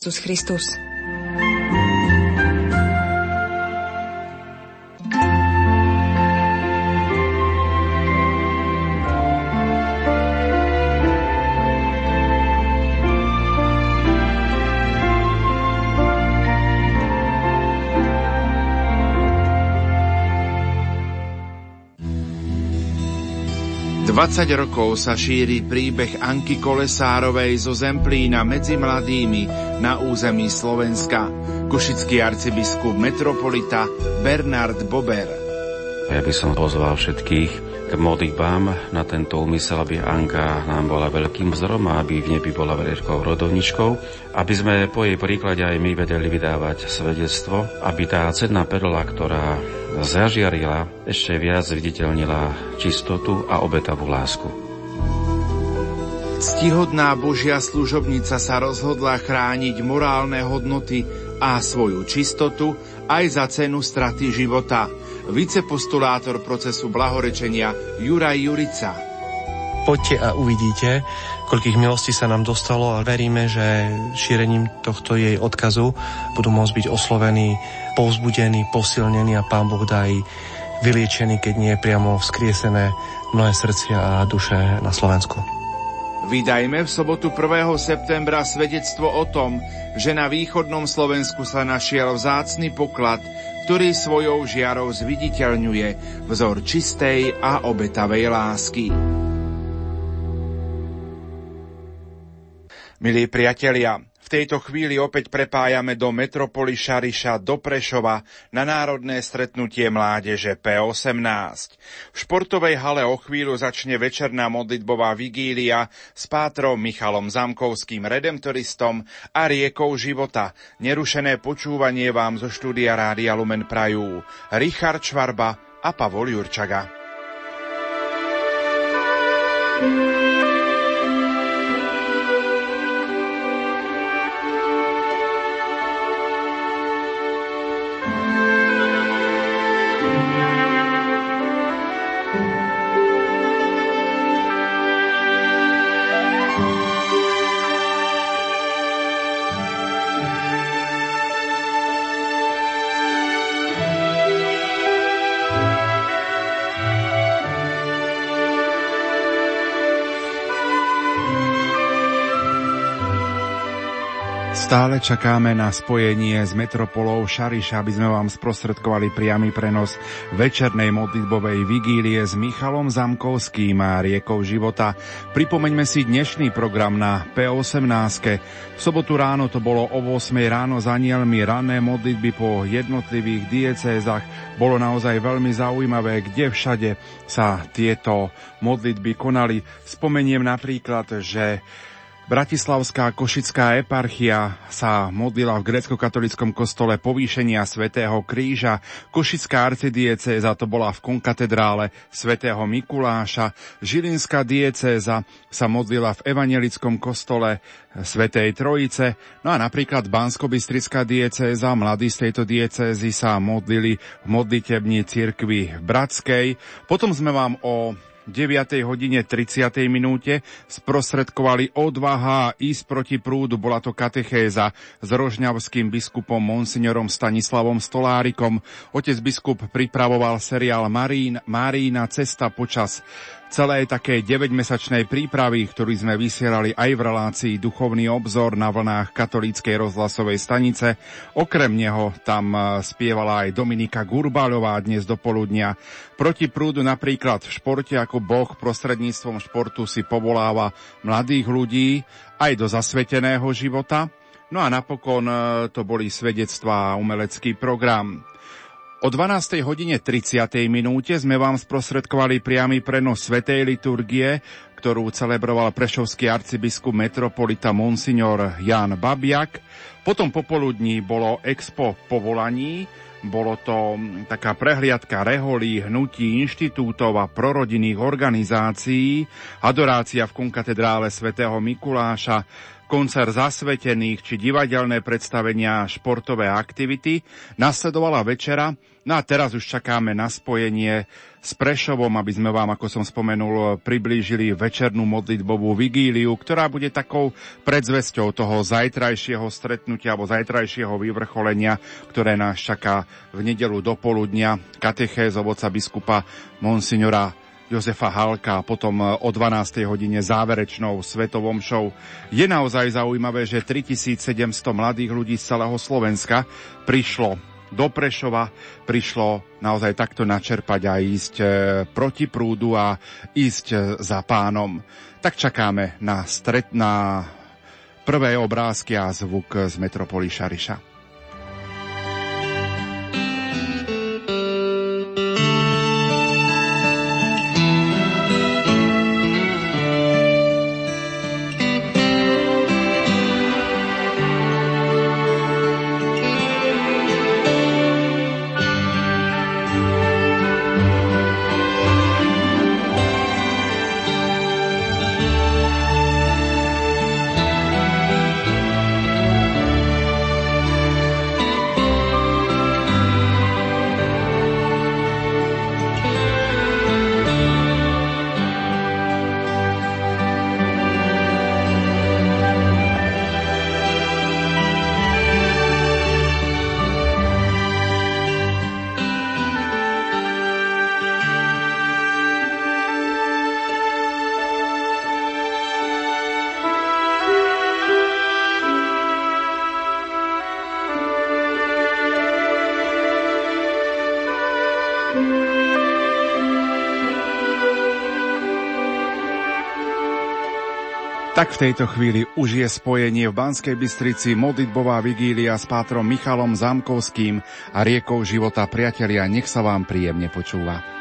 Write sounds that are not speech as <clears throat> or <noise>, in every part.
Jesús Christus. 20 rokov sa šíri príbeh Anky Kolesárovej zo Zemplína medzi mladými na území Slovenska. Košický arcibiskup metropolita Bernard Bober. Ja by som pozval všetkých k modlitbám na tento úmysel, aby Anka nám bola veľkým vzorom a aby v nebi bola veľkou rodovničkou, aby sme po jej príklade aj my vedeli vydávať svedectvo, aby tá cenná perla, ktorá zažiarila, ešte viac viditeľnila čistotu a obetavú lásku. Ctihodná Božia služobnica sa rozhodla chrániť morálne hodnoty a svoju čistotu aj za cenu straty života – vicepostulátor procesu blahorečenia Juraj Jurica. Poďte a uvidíte, koľkých milostí sa nám dostalo a veríme, že šírením tohto jej odkazu budú môcť byť oslovení, povzbudení, posilnení a Pán Boh dá vyliečený, keď nie priamo vzkriesené mnohé srdcia a duše na Slovensku. Vydajme v sobotu 1. septembra svedectvo o tom, že na východnom Slovensku sa našiel vzácny poklad – ktorý svojou žiarou zviditeľňuje vzor čistej a obetavej lásky. Milí priatelia, v tejto chvíli opäť prepájame do metropoly Šariša do Prešova na národné stretnutie mládeže P18. V športovej hale o chvíľu začne večerná modlitbová vigília s pátrom Michalom Zamkovským, redemptoristom a riekou života. Nerušené počúvanie vám zo štúdia Rádia Lumen Prajú Richard Čvarba a Pavol Jurčaga. thank you Stále čakáme na spojenie s metropolou Šariša, aby sme vám sprostredkovali priamy prenos večernej modlitbovej vigílie s Michalom Zamkovským a riekou života. Pripomeňme si dnešný program na P18. V sobotu ráno to bolo o 8 ráno s anielmi, ranné modlitby po jednotlivých diecézach. Bolo naozaj veľmi zaujímavé, kde všade sa tieto modlitby konali. Spomeniem napríklad, že Bratislavská košická eparchia sa modlila v grecko-katolickom kostole povýšenia svätého Kríža. Košická arcidiecéza to bola v konkatedrále svätého Mikuláša. Žilinská diecéza sa modlila v evangelickom kostole Svetej Trojice. No a napríklad Bansko-Bystrická diecéza, mladí z tejto diecézy sa modlili v modlitební cirkvi Bratskej. Potom sme vám o 9. hodine 30. minúte sprostredkovali odvaha ísť proti prúdu. Bola to katechéza s rožňavským biskupom monsignorom Stanislavom Stolárikom. Otec biskup pripravoval seriál Marín, Marína cesta počas celej takej 9-mesačnej prípravy, ktorý sme vysielali aj v relácii Duchovný obzor na vlnách katolíckej rozhlasovej stanice. Okrem neho tam e, spievala aj Dominika Gurbalová dnes do poludnia. Proti prúdu napríklad v športe ako Boh prostredníctvom športu si povoláva mladých ľudí aj do zasveteného života. No a napokon e, to boli svedectvá a umelecký program. O 12. hodine 30. minúte sme vám sprostredkovali priamy prenos Svetej liturgie, ktorú celebroval prešovský arcibiskup metropolita Monsignor Jan Babiak. Potom popoludní bolo expo povolaní, bolo to taká prehliadka reholí, hnutí, inštitútov a prorodinných organizácií, adorácia v konkatedrále svätého Mikuláša, koncert zasvetených či divadelné predstavenia športové aktivity. Nasledovala večera, no a teraz už čakáme na spojenie s Prešovom, aby sme vám, ako som spomenul, priblížili večernú modlitbovú vigíliu, ktorá bude takou predzvesťou toho zajtrajšieho stretnutia alebo zajtrajšieho vyvrcholenia, ktoré nás čaká v nedelu do poludnia. Katechéz ovoca biskupa Monsignora Jozefa Halka a potom o 12. hodine záverečnou svetovom show. Je naozaj zaujímavé, že 3700 mladých ľudí z celého Slovenska prišlo do Prešova prišlo naozaj takto načerpať a ísť e, proti prúdu a ísť e, za pánom. Tak čakáme na stret na prvé obrázky a zvuk z metropoly Šariša. Tak v tejto chvíli už je spojenie v Banskej Bystrici modlitbová vigília s pátrom Michalom Zámkovským a riekou života priatelia. Nech sa vám príjemne počúva.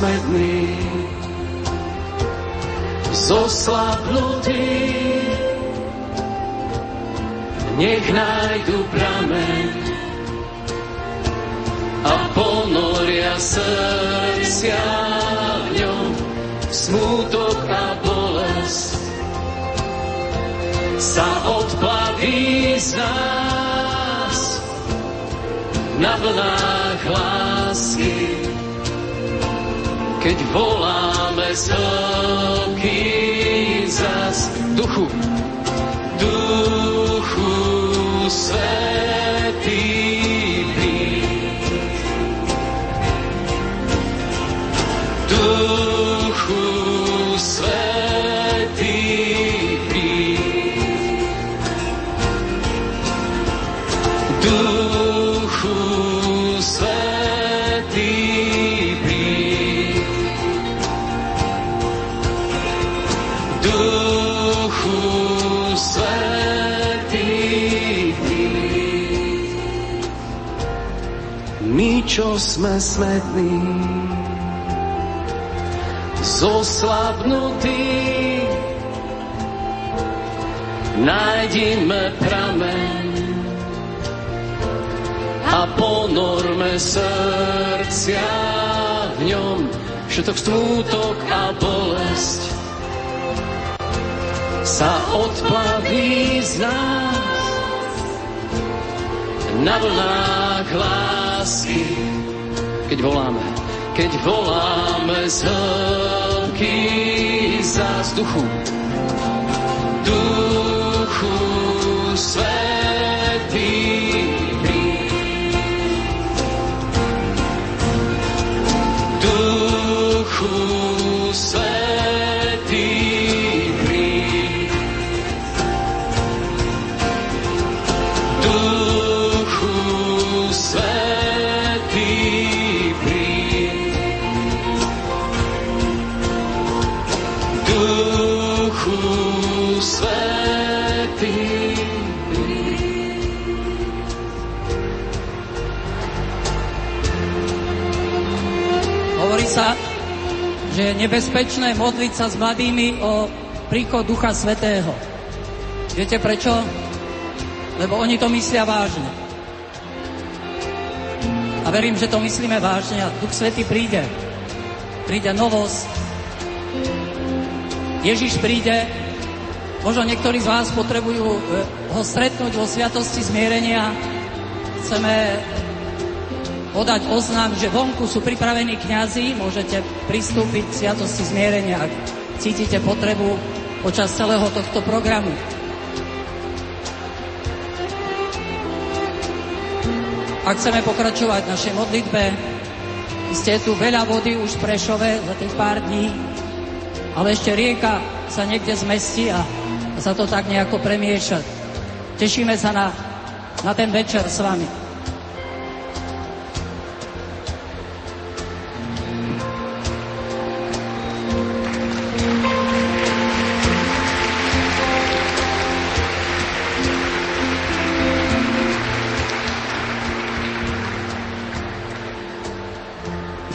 Sú smední, zoslabnutí. Nech nájdu prameň a ponoria srdcia v ňom. Smútok a bolesť sa odplaví z nás na vlnách lásky keď voláme hĺbky zas. Duchu, duchu svetý sme smední, zoslabnutí. Nájdime prameň a ponorme srdcia v ňom. Všetok smútok a bolesť sa odplaví z nás na vlnách lásky, keď voláme, keď voláme z hĺbky za vzduchu. Duchu svetý sa, že je nebezpečné modliť sa s mladými o príchod Ducha Svetého. Viete prečo? Lebo oni to myslia vážne. A verím, že to myslíme vážne a Duch Svetý príde. Príde novosť. Ježiš príde. Možno niektorí z vás potrebujú e, ho stretnúť vo sviatosti zmierenia. Chceme podať oznam, že vonku sú pripravení kňazi, môžete pristúpiť k sviatosti zmierenia, ak cítite potrebu počas celého tohto programu. Ak chceme pokračovať v našej modlitbe, ste tu veľa vody už v Prešove za tých pár dní, ale ešte rieka sa niekde zmestí a sa to tak nejako premieša. Tešíme sa na, na ten večer s vami.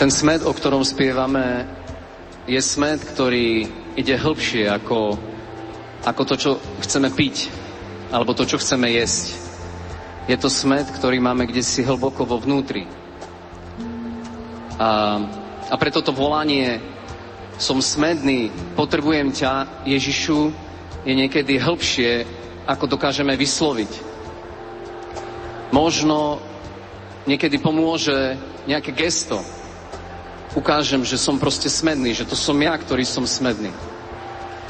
Ten smet, o ktorom spievame, je smet, ktorý ide hĺbšie ako, ako to, čo chceme piť, alebo to, čo chceme jesť. Je to smet, ktorý máme kde si hlboko vo vnútri. A, a preto to volanie som smedný, potrebujem ťa, Ježišu, je niekedy hĺbšie, ako dokážeme vysloviť. Možno niekedy pomôže nejaké gesto, ukážem, že som proste smedný, že to som ja, ktorý som smedný.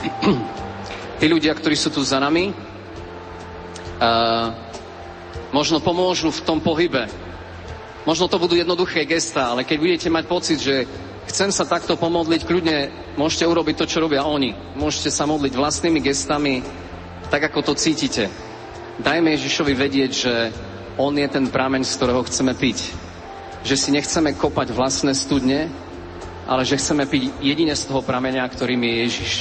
<clears throat> Tí ľudia, ktorí sú tu za nami, uh, možno pomôžu v tom pohybe. Možno to budú jednoduché gesta, ale keď budete mať pocit, že chcem sa takto pomodliť, kľudne môžete urobiť to, čo robia oni. Môžete sa modliť vlastnými gestami, tak ako to cítite. Dajme Ježišovi vedieť, že on je ten prameň, z ktorého chceme piť že si nechceme kopať vlastné studne, ale že chceme piť jedine z toho prameňa, ktorým je Ježiš.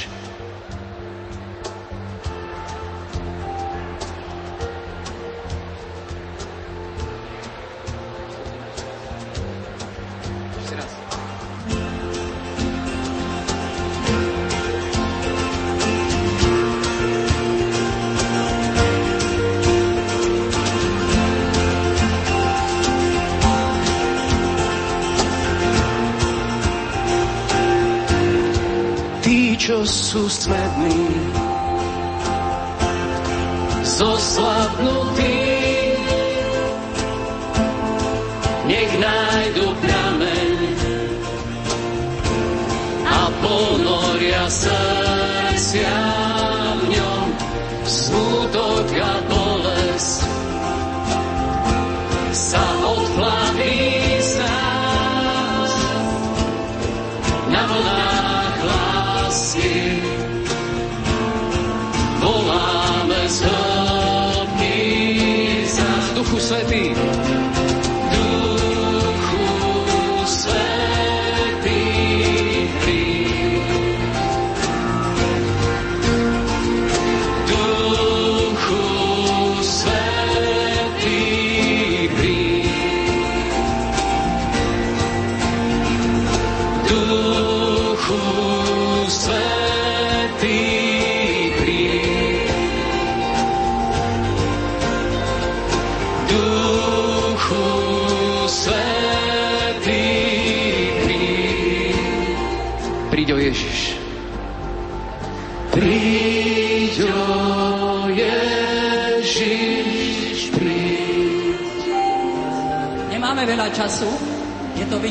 Svetý.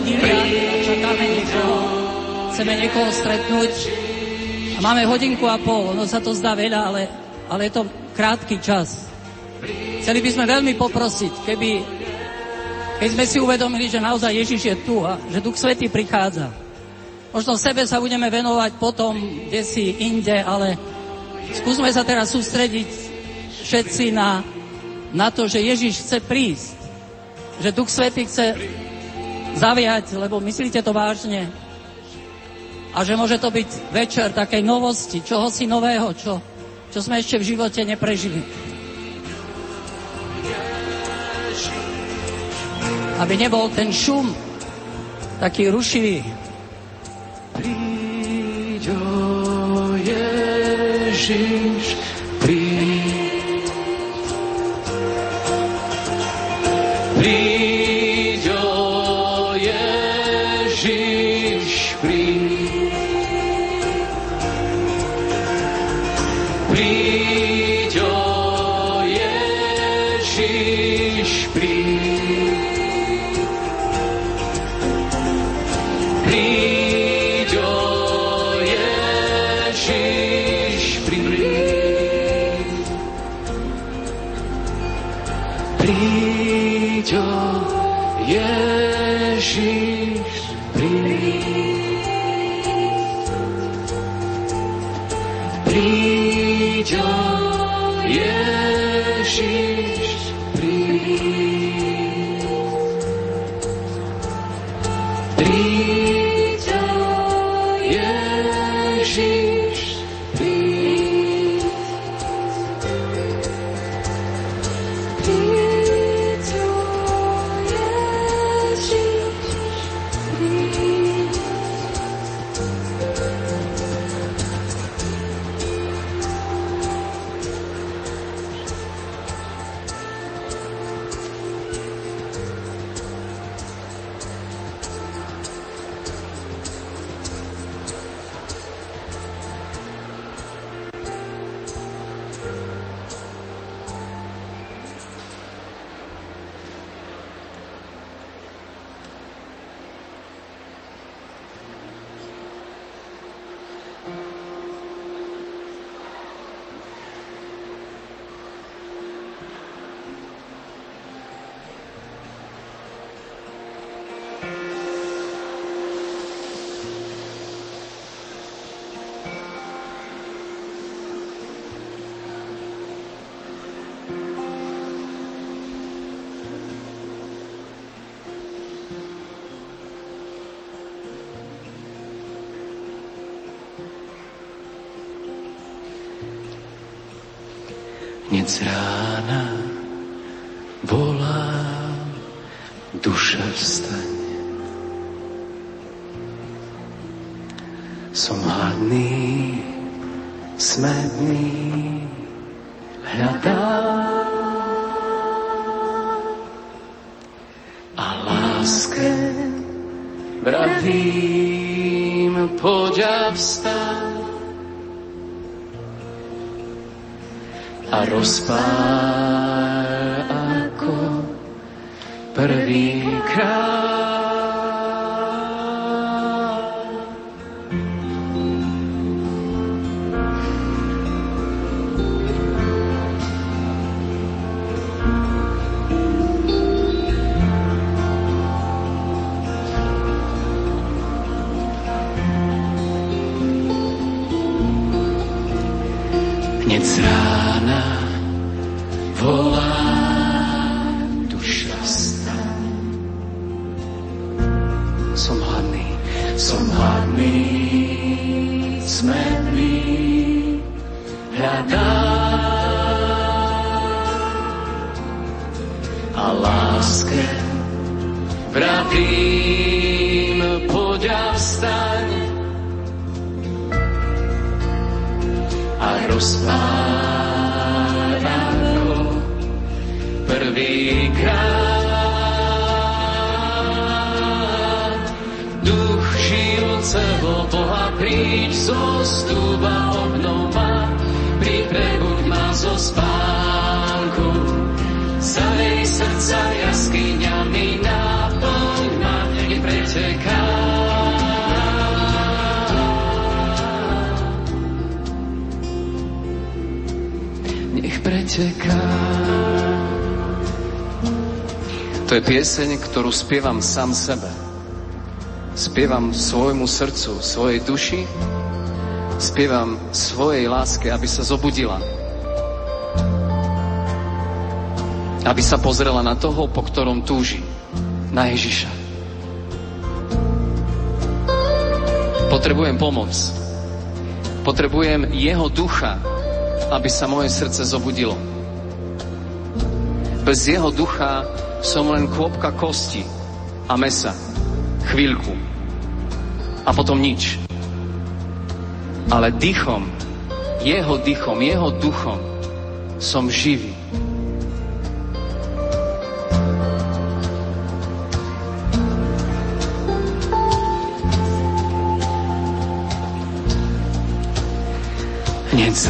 A čakáme niekoho. Chceme niekoho stretnúť. A máme hodinku a pol. Ono sa to zdá veľa, ale, ale je to krátky čas. Chceli by sme veľmi poprosiť, keby keď sme si uvedomili, že naozaj Ježiš je tu a že Duch Svetý prichádza. Možno sebe sa budeme venovať potom, kde si inde, ale skúsme sa teraz sústrediť všetci na, na to, že Ježiš chce prísť že Duch Svetý chce zaviať, lebo myslíte to vážne. a že môže to byť večer takej novosti, čoho si nového, čo, čo sme ešte v živote neprežili. Aby nebol ten šum taký rušivý. Príď, Ježiš, Hneď z rána volá duša vstaň. Som hladný, smedný, hľadám a láske vravím, poď a vstaň. A rozpál ako prvýkrát. Spievam sám sebe. Spievam svojmu srdcu, svojej duši, spievam svojej láske, aby sa zobudila. Aby sa pozrela na toho, po ktorom túži. Na Ježiša. Po Potrebujem pomoc. Potrebujem jeho ducha, aby sa moje srdce zobudilo. Bez jeho ducha som len kôpka kosti a mesa. Chvíľku. A potom nič. Ale dýchom, jeho dýchom, jeho duchom som živý. Hneď z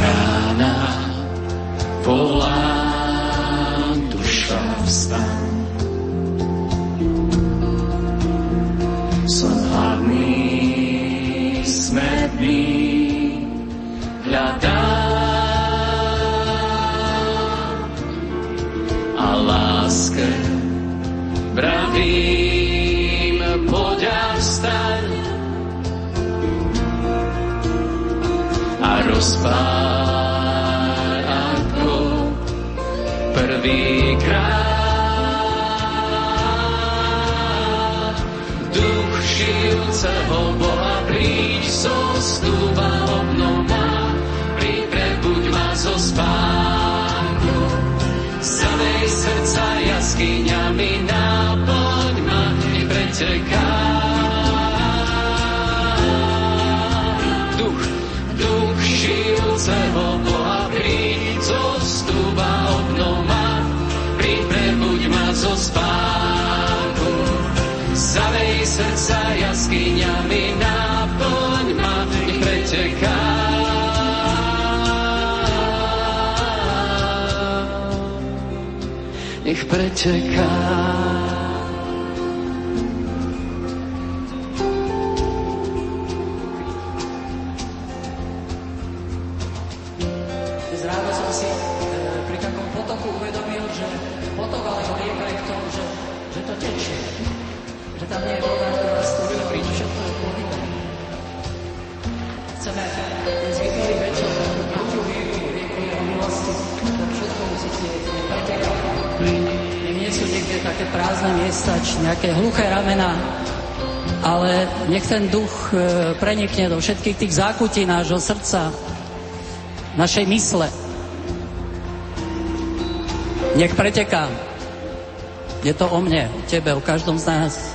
preteká. Také prázdne miesta, či nejaké hluché ramena, ale nech ten duch e, prenikne do všetkých tých zákutí nášho srdca, našej mysle. Nech preteká. Je to o mne, o tebe, o každom z nás.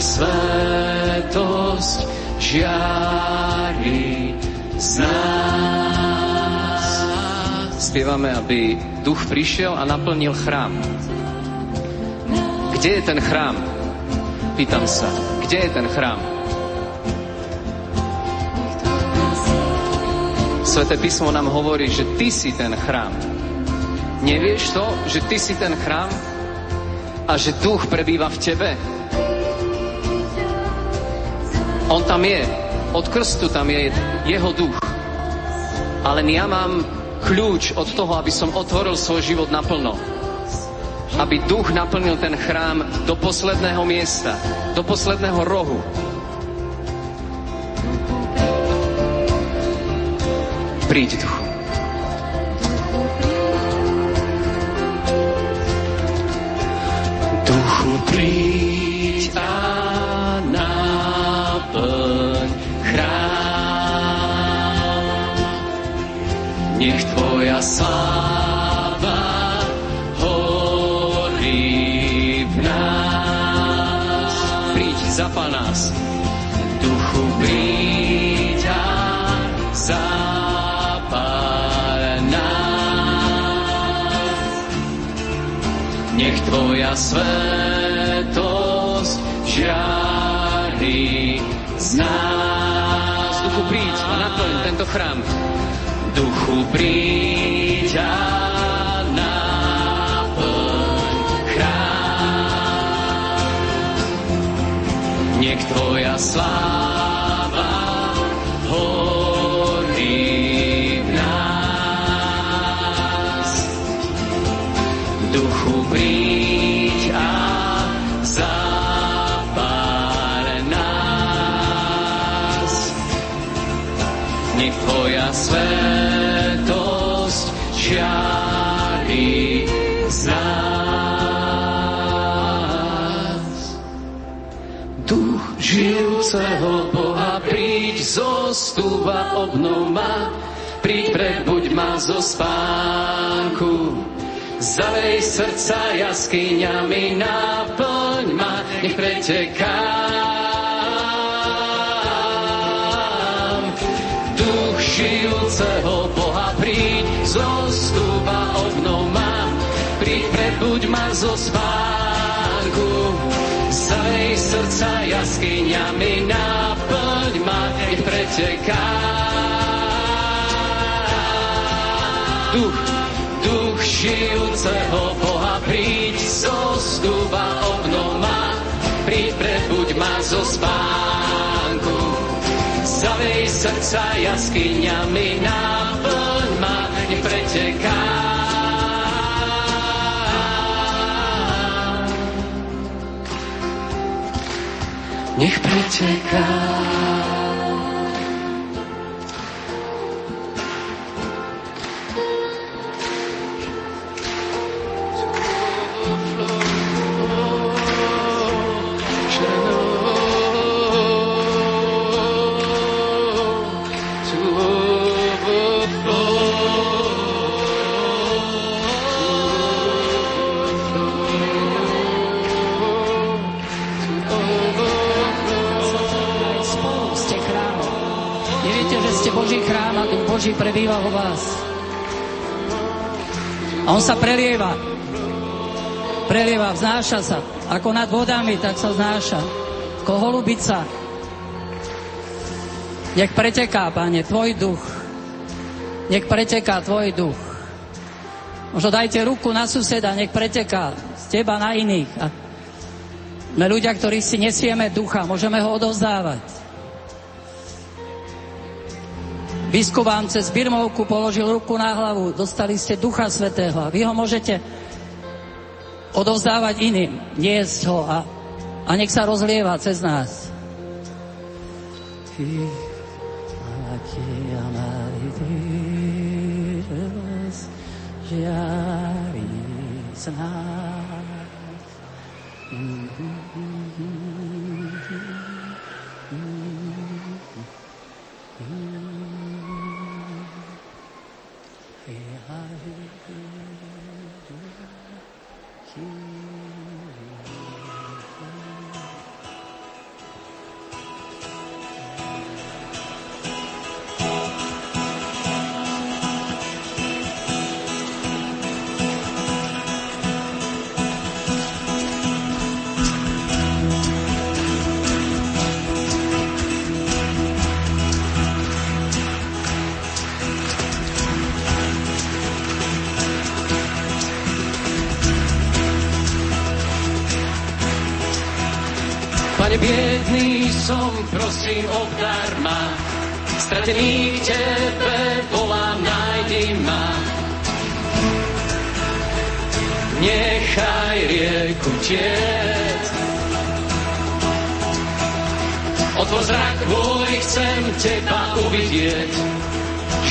Svetosť žiari z nás. Spievame, aby duch prišiel a naplnil chrám. Kde je ten chrám? Pýtam sa, kde je ten chrám? Sveté písmo nám hovorí, že ty si ten chrám. Nevieš to, že ty si ten chrám a že duch prebýva v tebe? On tam je. Od krstu tam je jeho duch. Ale ja mám kľúč od toho, aby som otvoril svoj život naplno. Aby duch naplnil ten chrám do posledného miesta, do posledného rohu. Príď, duchu. Duchu príď Tvoja svetosť žiari z nás. Duchu, príď a naplň tento chrám duchu príď a náplň chrám. Nech Tvoja sláva žiari z nás. Duch žijúceho Boha, príď zostúva, obnov ma, príď prebuď ma zo spánku. Zavej srdca jaskyňami, náplň ma, nech pretekám. Duch žijúceho Boha, príď ma, prebuď ma zo spánku. Zavej srdca jaskyňami, náplň ma, nech preteká. Duch, duch žijúceho Boha, príď zostúva, obnov ma, príď prebuď ma zo spánku. Zavej srdca jaskyňami, náplň ma, nech preteká. Nech preteká. On sa prelieva. Prelieva, vznáša sa. Ako nad vodami, tak sa vznáša. Ako holubica. Nech preteká, Pane, Tvoj duch. Nech preteká Tvoj duch. Možno dajte ruku na suseda, nech preteká z teba na iných. A sme ľudia, ktorí si nesieme ducha, môžeme ho odovzdávať. Biskup vám cez birmovku položil ruku na hlavu, dostali ste ducha svetého a vy ho môžete odovzdávať iným, niesť ho a, a nech sa rozlieva cez nás. Žiari nás.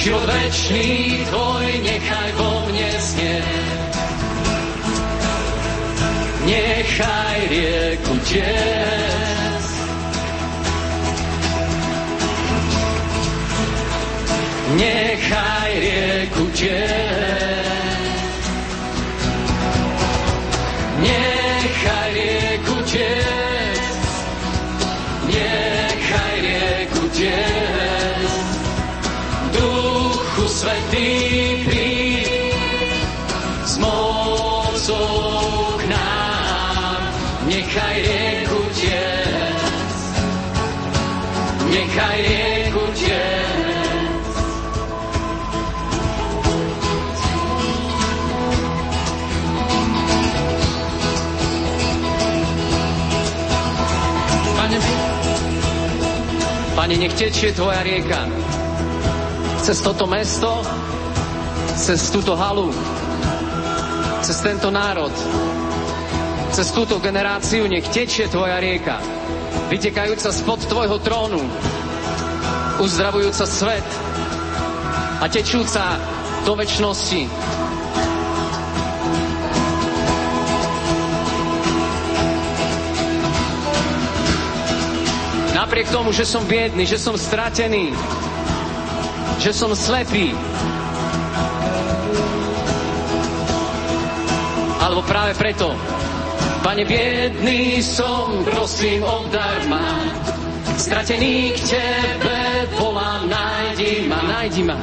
Život večný Tvoj nechaj vo mne znieť. Nechaj rieku tiec. Nechaj rieku tiec. Nechaj rieku tiec. Pane, Pane, nech tečie Tvoja rieka cez toto mesto, cez túto halu, cez tento národ, cez túto generáciu, nech tečie Tvoja rieka, vytekajúca spod Tvojho trónu, uzdravujúca svet a tečúca do väčšnosti. Napriek tomu, že som biedný, že som stratený, že som slepý, alebo práve preto, Pane, biedný som, prosím, obdar ma, stratený k Tebe volám, nájdi ma, nájdi ma.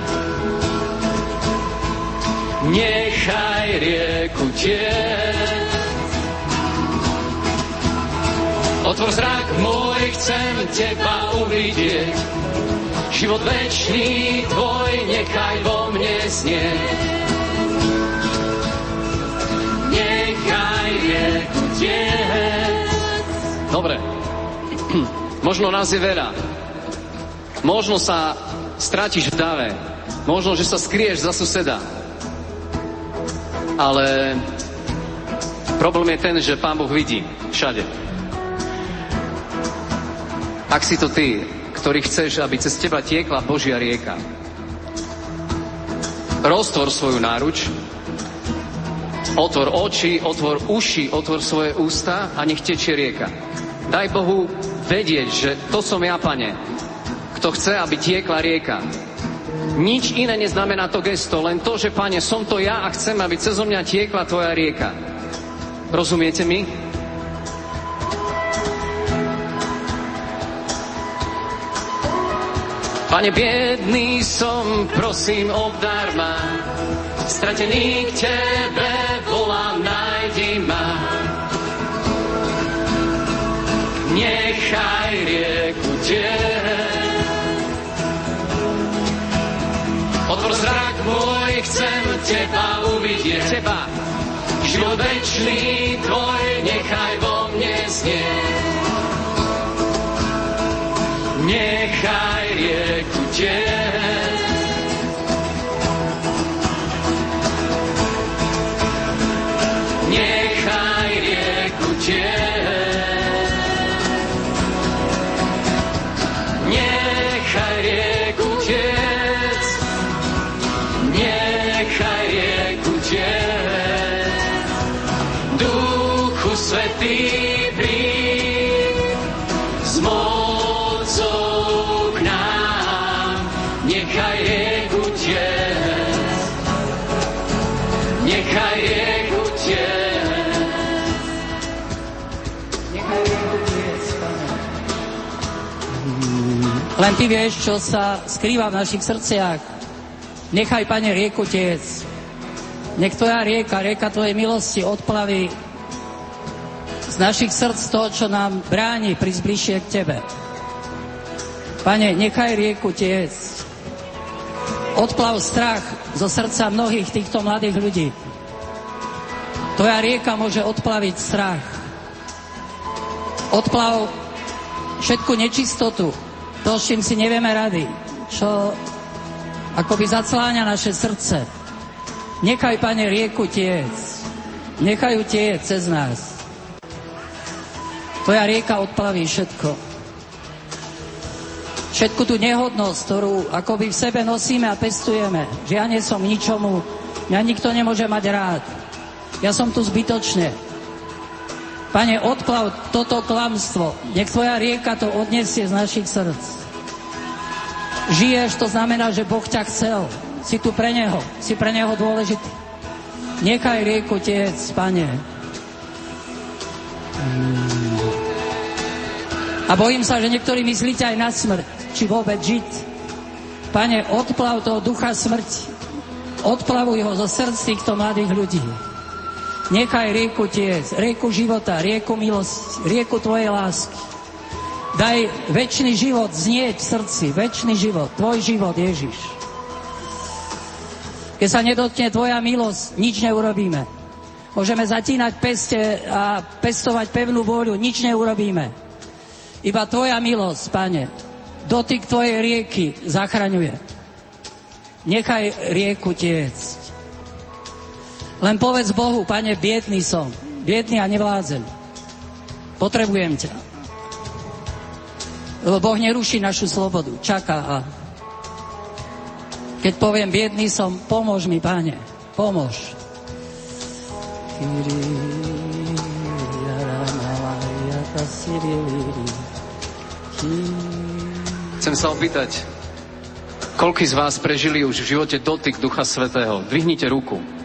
Nechaj rieku tiec, Otvor zrak môj, chcem teba uvidieť. Život večný tvoj, nechaj vo mne znieť. Nechaj rieku tiec. Dobre. <clears throat> Možno nás je veľa. Možno sa stratíš v dave. Možno, že sa skrieš za suseda. Ale problém je ten, že Pán Boh vidí všade. Ak si to ty, ktorý chceš, aby cez teba tiekla Božia rieka, roztvor svoju náruč, otvor oči, otvor uši, otvor svoje ústa a nech tečie rieka. Daj Bohu vedieť, že to som ja, pane, kto chce, aby tiekla rieka. Nič iné neznamená to gesto, len to, že, pane, som to ja a chcem, aby cez mňa tiekla tvoja rieka. Rozumiete mi? Pane, biedný som, prosím, obdar ma. Stratený k Tebe volám, nájdi ma. Nechaj rieku tiec. Môj, chcem Teba uvidieť. Teba. Život večný Tvoj, nechaj vo mne znieť. Nechaj rieku tiec. Len ty vieš, čo sa skrýva v našich srdciach. Nechaj, Pane, rieku tiec. Nech tvoja rieka, rieka tvojej milosti odplaví z našich srdc to, čo nám bráni prísť bližšie k Tebe. Pane, nechaj rieku tiec. Odplav strach zo srdca mnohých týchto mladých ľudí. Tvoja rieka môže odplaviť strach. Odplav všetku nečistotu, to, s čím si nevieme rady, čo akoby zacláňa naše srdce. Nechaj, Pane, rieku tiec. Nechaj ju tiec cez nás. Tvoja rieka odplaví všetko. Všetku tú nehodnosť, ktorú akoby v sebe nosíme a pestujeme. Že ja nie som ničomu, mňa nikto nemôže mať rád. Ja som tu zbytočne. Pane, odplav toto klamstvo. Nech tvoja rieka to odnesie z našich srdc. Žiješ, to znamená, že Boh ťa chcel. Si tu pre Neho. Si pre Neho dôležitý. Nechaj rieku tiec, Pane. A bojím sa, že niektorí myslíte aj na smrť, či vôbec žiť. Pane, odplav toho ducha smrti. Odplavuj ho zo srdc týchto mladých ľudí. Nechaj rieku tiec, rieku života, rieku milosti, rieku Tvojej lásky. Daj väčší život znieť v srdci, väčší život, Tvoj život, Ježiš. Keď sa nedotkne Tvoja milosť, nič neurobíme. Môžeme zatínať peste a pestovať pevnú vôľu, nič neurobíme. Iba Tvoja milosť, Pane. dotyk tvojej rieky zachraňuje. Nechaj rieku tiecť. Len povedz Bohu, pane, biedný som, biedný a nevládzem. Potrebujem ťa. Lebo Boh neruší našu slobodu, čaká a keď poviem biedný som, pomôž mi, páne, pomôž. Chcem sa opýtať, koľko z vás prežili už v živote dotyk Ducha Svetého? Dvihnite ruku.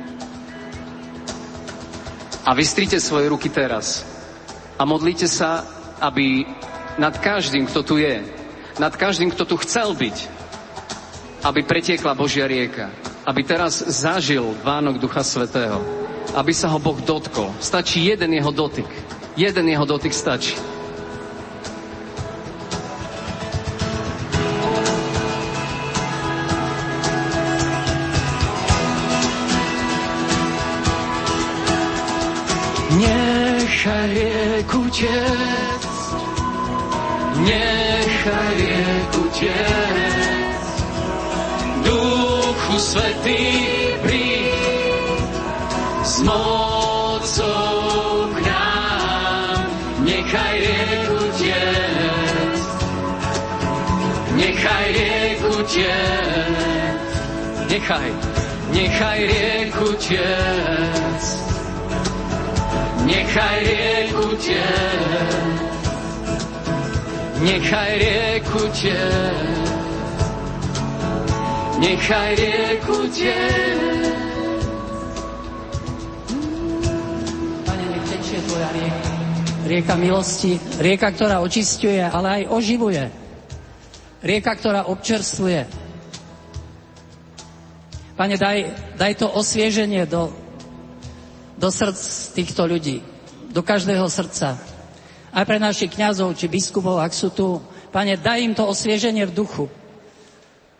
A vystrite svoje ruky teraz. A modlite sa, aby nad každým, kto tu je, nad každým, kto tu chcel byť, aby pretiekla Božia rieka. Aby teraz zažil Vánok Ducha Svetého. Aby sa ho Boh dotkol. Stačí jeden jeho dotyk. Jeden jeho dotyk stačí. Rieku tiec, nechaj rieku tiec. Duchu Svetý príď s mocou k nám. Nechaj rieku tiec, nechaj rieku tiec. Nechaj, Nechaj rieku tiec, nechaj rieku tiec, nechaj rieku tiec, nechaj rieku tiec. Pane, nech tečie tvoja rieka. Rieka milosti, rieka, ktorá očistuje, ale aj oživuje. Rieka, ktorá občerstvuje. Pane, daj, daj to osvieženie do, do srdc týchto ľudí, do každého srdca. Aj pre našich kňazov či biskupov, ak sú tu. Pane, daj im to osvieženie v duchu.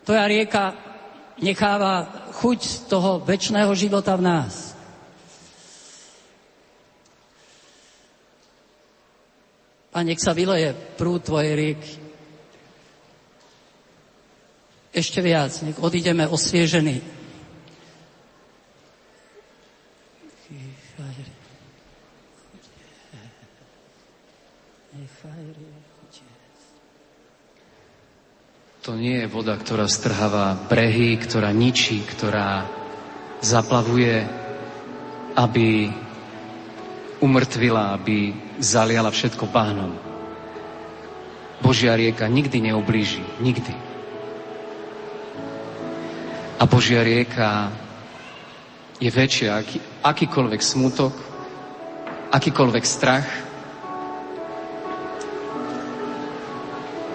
Tvoja rieka necháva chuť toho väčšného života v nás. A nech sa vyleje prúd Tvojej rieky. Ešte viac, nech odídeme osviežení. To nie je voda, ktorá strháva brehy, ktorá ničí, ktorá zaplavuje, aby umrtvila, aby zaliala všetko pánom. Božia rieka nikdy neublíži. Nikdy. A Božia rieka je väčšia, aký, akýkoľvek smutok, akýkoľvek strach,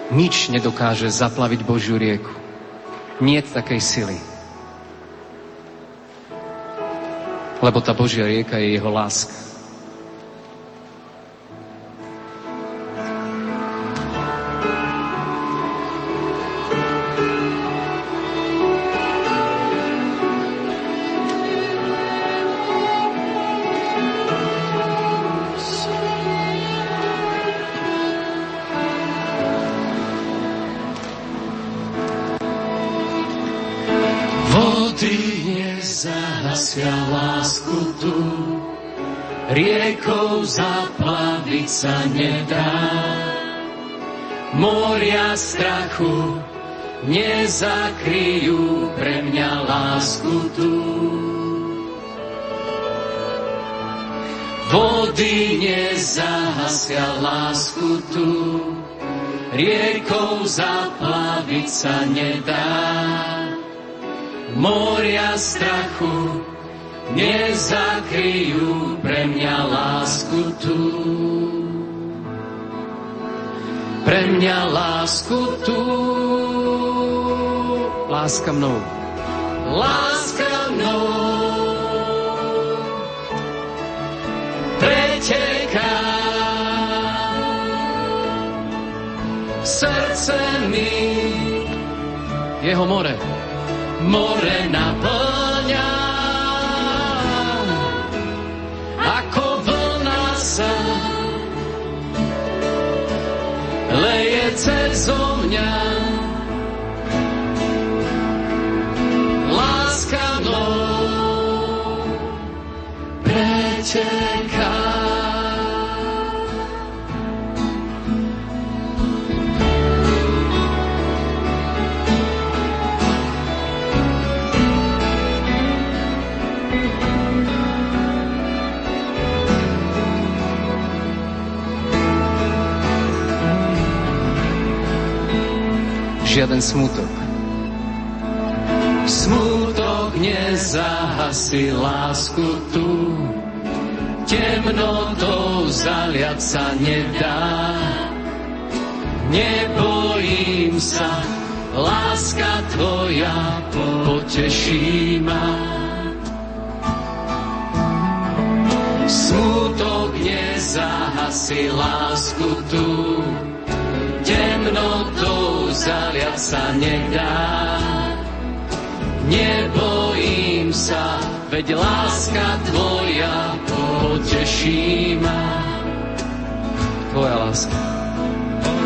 Nič nedokáže zaplaviť Božiu rieku. Nie takej sily. Lebo tá Božia rieka je jeho láska. Nezahasia lásku tu, riekou zaplaviť sa nedá. Moria strachu nezakryjú pre mňa lásku tu. Vody nezahasia lásku tu, riekou zaplaviť sa nedá. Moria strachu nezakryjú pre mňa lásku tu. Pre mňa lásku tu. Láska mnou. Láska mnou preteká. Srdce mi Jeho more. More naplňa. Ako vlna sa leje cez mňa. Žiaden smutok. Smutok nezahasí lásku tu, temnotou zaliať sa nedá. Nebojím sa, láska tvoja poteší ma. Smutok nezahasí lásku tu, temnotou zaliať sa nedá. Nebojím sa, veď láska tvoja poteší ma. Tvoja láska.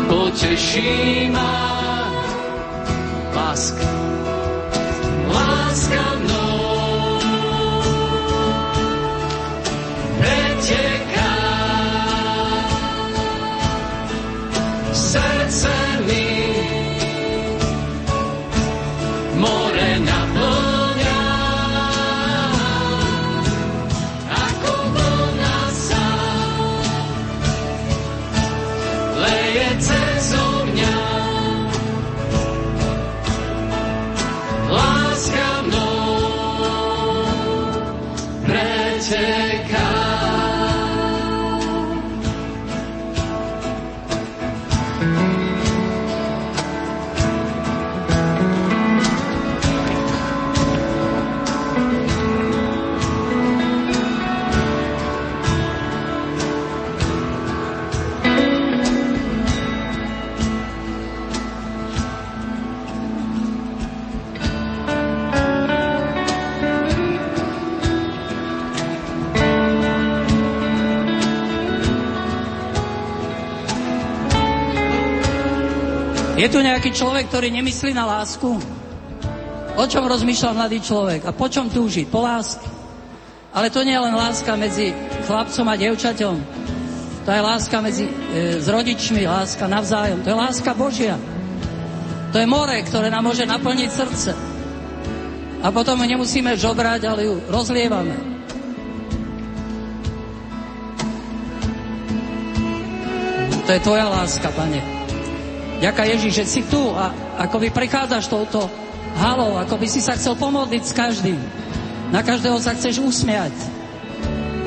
Poteší ma. Láska. Láska mnou Je tu nejaký človek, ktorý nemyslí na lásku? O čom rozmýšľa mladý človek? A po čom túži? Po láske. Ale to nie je len láska medzi chlapcom a devčaťom. To je láska medzi, e, s rodičmi, láska navzájom. To je láska Božia. To je more, ktoré nám môže naplniť srdce. A potom ju nemusíme žobrať, ale ju rozlievame. To je tvoja láska, pane. Ďaká Ježiš, že si tu a ako by prechádzaš touto halou, ako by si sa chcel pomodliť s každým. Na každého sa chceš usmiať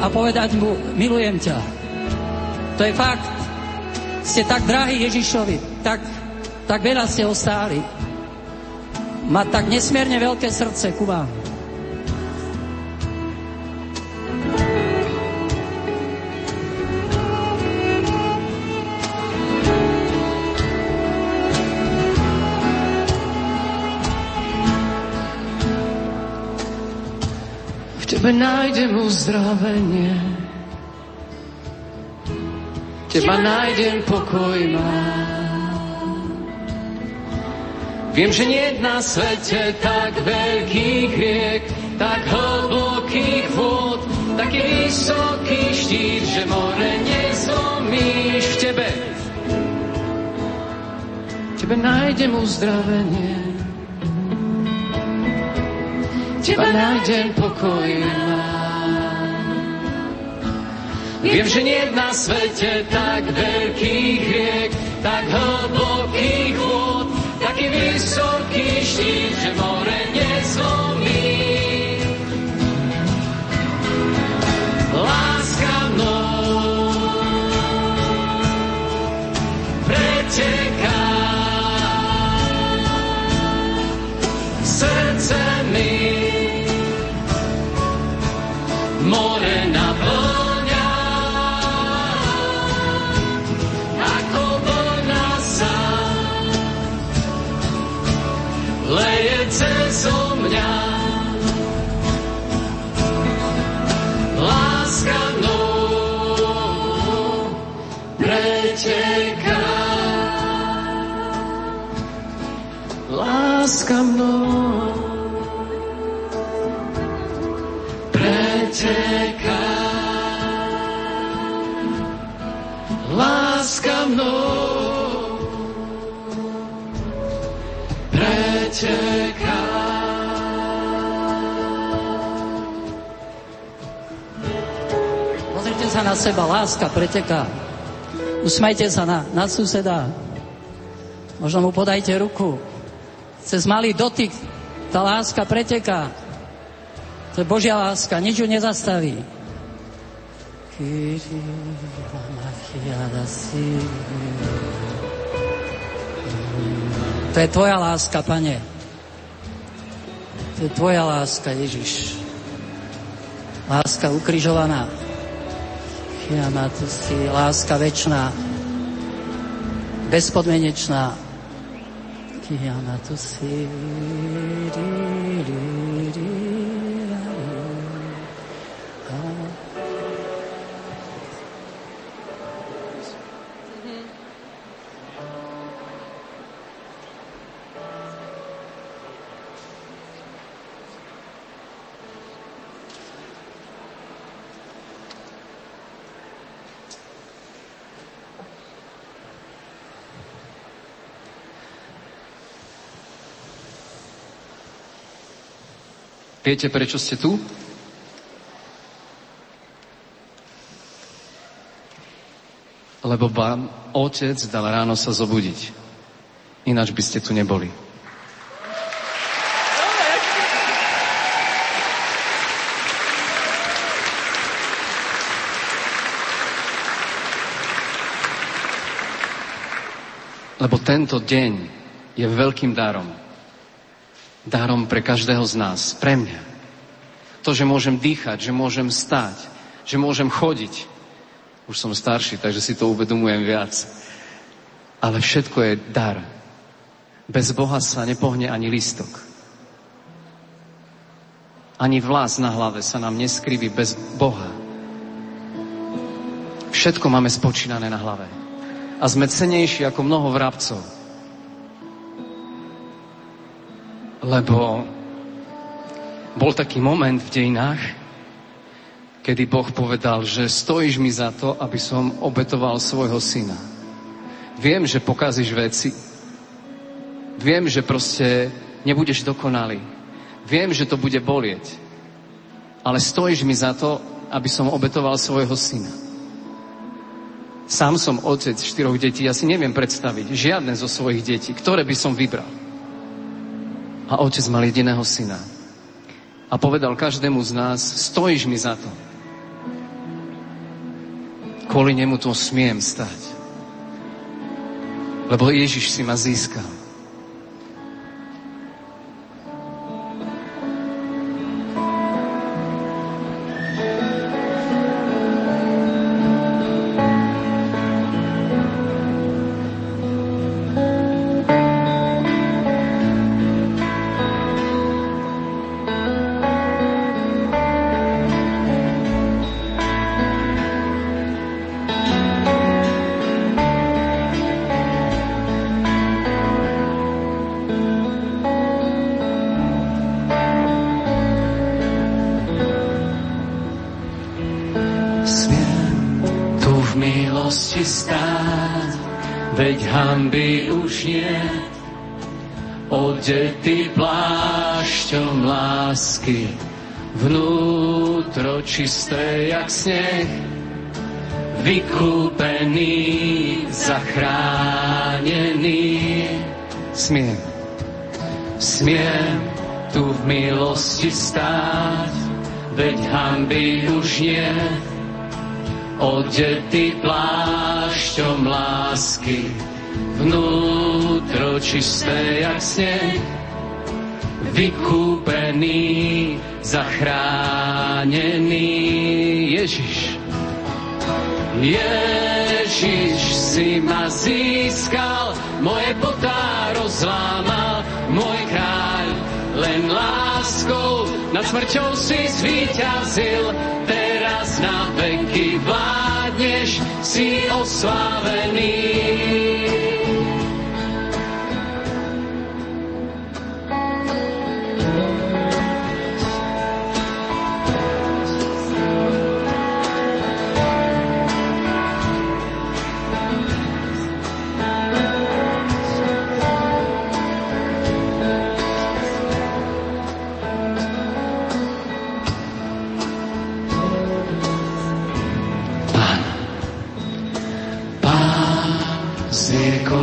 a povedať mu, milujem ťa. To je fakt. Ste tak drahí Ježišovi, tak, tak veľa ste ho stáli. Má tak nesmierne veľké srdce ku vám. Tebe nájdem uzdravenie. Teba nájdem pokoj mám. Viem, že nie na svete tak veľkých riek, tak hlbokých vôd, taký vysoký štít, že more nezlomíš v tebe. Tebe nájdem uzdravenie. Teba nájdem pokoj mám. Viem, že nie je na svete tak veľkých riek, tak hlbokých vôd, taký vysoký štít, že more nezlomí. Seba, láska preteká. Usmajte sa na, na suseda. Možno mu podajte ruku. Cez malý dotyk tá láska preteká. To je Božia láska, nič ju nezastaví. To je tvoja láska, pane. To je tvoja láska, Ježiš. Láska ukrižovaná. Chiamatu si, láska večná, bezpodmenečná. Chiamatu si, ri, ri, ri, Viete, prečo ste tu? Lebo vám otec dal ráno sa zobudiť. Ináč by ste tu neboli. Lebo tento deň je veľkým darom. Darom pre každého z nás, pre mňa. To, že môžem dýchať, že môžem stať, že môžem chodiť. Už som starší, takže si to uvedomujem viac. Ale všetko je dar. Bez Boha sa nepohne ani listok. Ani vlas na hlave sa nám neskriví bez Boha. Všetko máme spočínané na hlave. A sme cenejší ako mnoho vrabcov. Lebo bol taký moment v dejinách, kedy Boh povedal, že stojíš mi za to, aby som obetoval svojho syna. Viem, že pokazíš veci. Viem, že proste nebudeš dokonalý. Viem, že to bude bolieť. Ale stojíš mi za to, aby som obetoval svojho syna. Sám som otec štyroch detí, ja si neviem predstaviť žiadne zo svojich detí, ktoré by som vybral. A otec mal jediného syna. A povedal každému z nás, stojíš mi za to. Kvôli nemu to smiem stať. Lebo Ježiš si ma získal. Čisté jak sneh, vykúpený, zachránený. Smiem, smiem tu v milosti stáť, veď hamby už nie. Odetý plášťom lásky, vnútro čisté jak sneh, vykúpený, zachránený Ježiš. Ježiš si ma získal, moje potá rozlámal, môj kráľ, len láskou nad smrťou si zvíťazil, teraz na veky vládneš, si oslávený.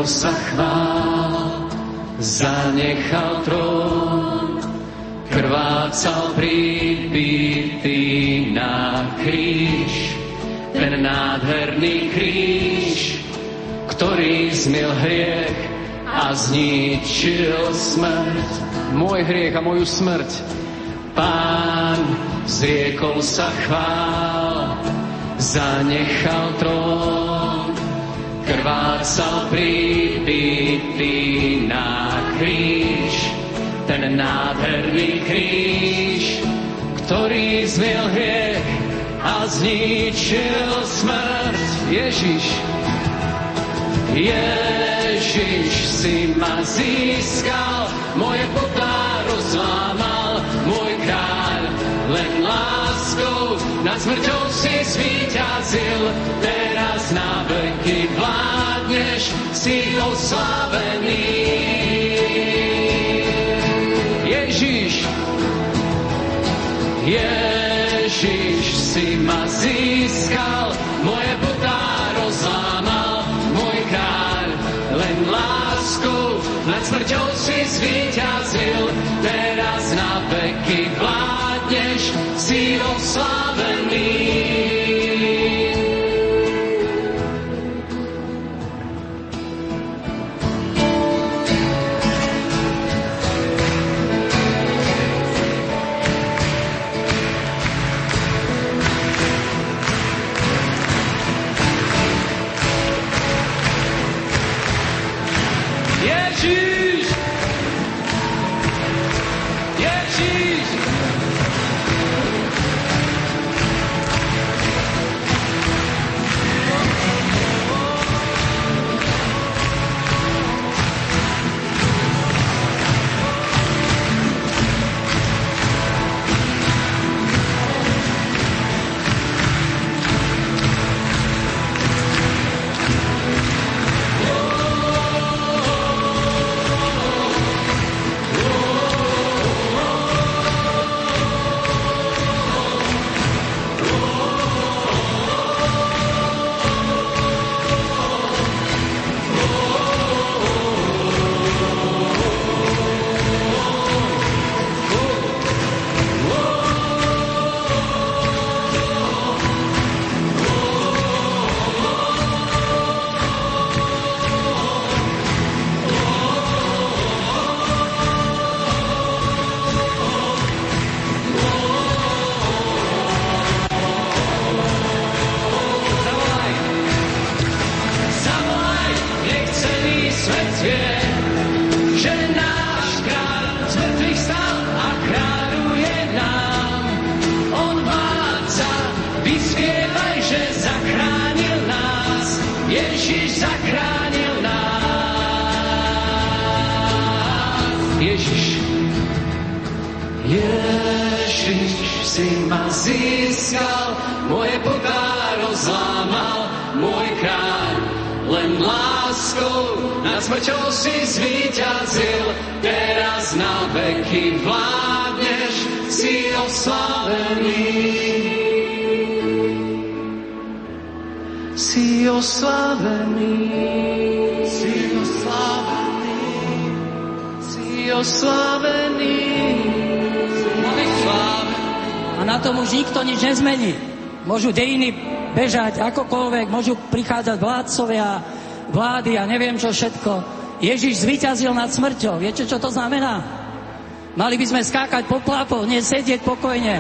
Zriekol sa chvál, zanechal trón, krvácal pribitý na kríž, ten nádherný kríž, ktorý zmiel hriech a zničil smrť. Môj hriech a moju smrť. Pán zriekol sa chvál, zanechal trón, krvácal pribitý na kríž, ten nádherný kríž, ktorý zmiel hriech a zničil smrť. Ježiš, Ježiš si ma získal, moje putá rozlámal, len láskou nad smrťou si zvíťazil, teraz na veky vládneš, si oslavený. Ježiš, Ježiš si ma získal, moje putá rozlámal, môj kráľ len láskou nad smrťou si zvíťazil, teraz na veky vládneš, si oslavený. Bežať akokoľvek, môžu prichádzať vládcovia, vlády a neviem čo všetko. Ježiš zvíťazil nad smrťou. Viete, čo to znamená? Mali by sme skákať po plapoch, nie sedieť pokojne.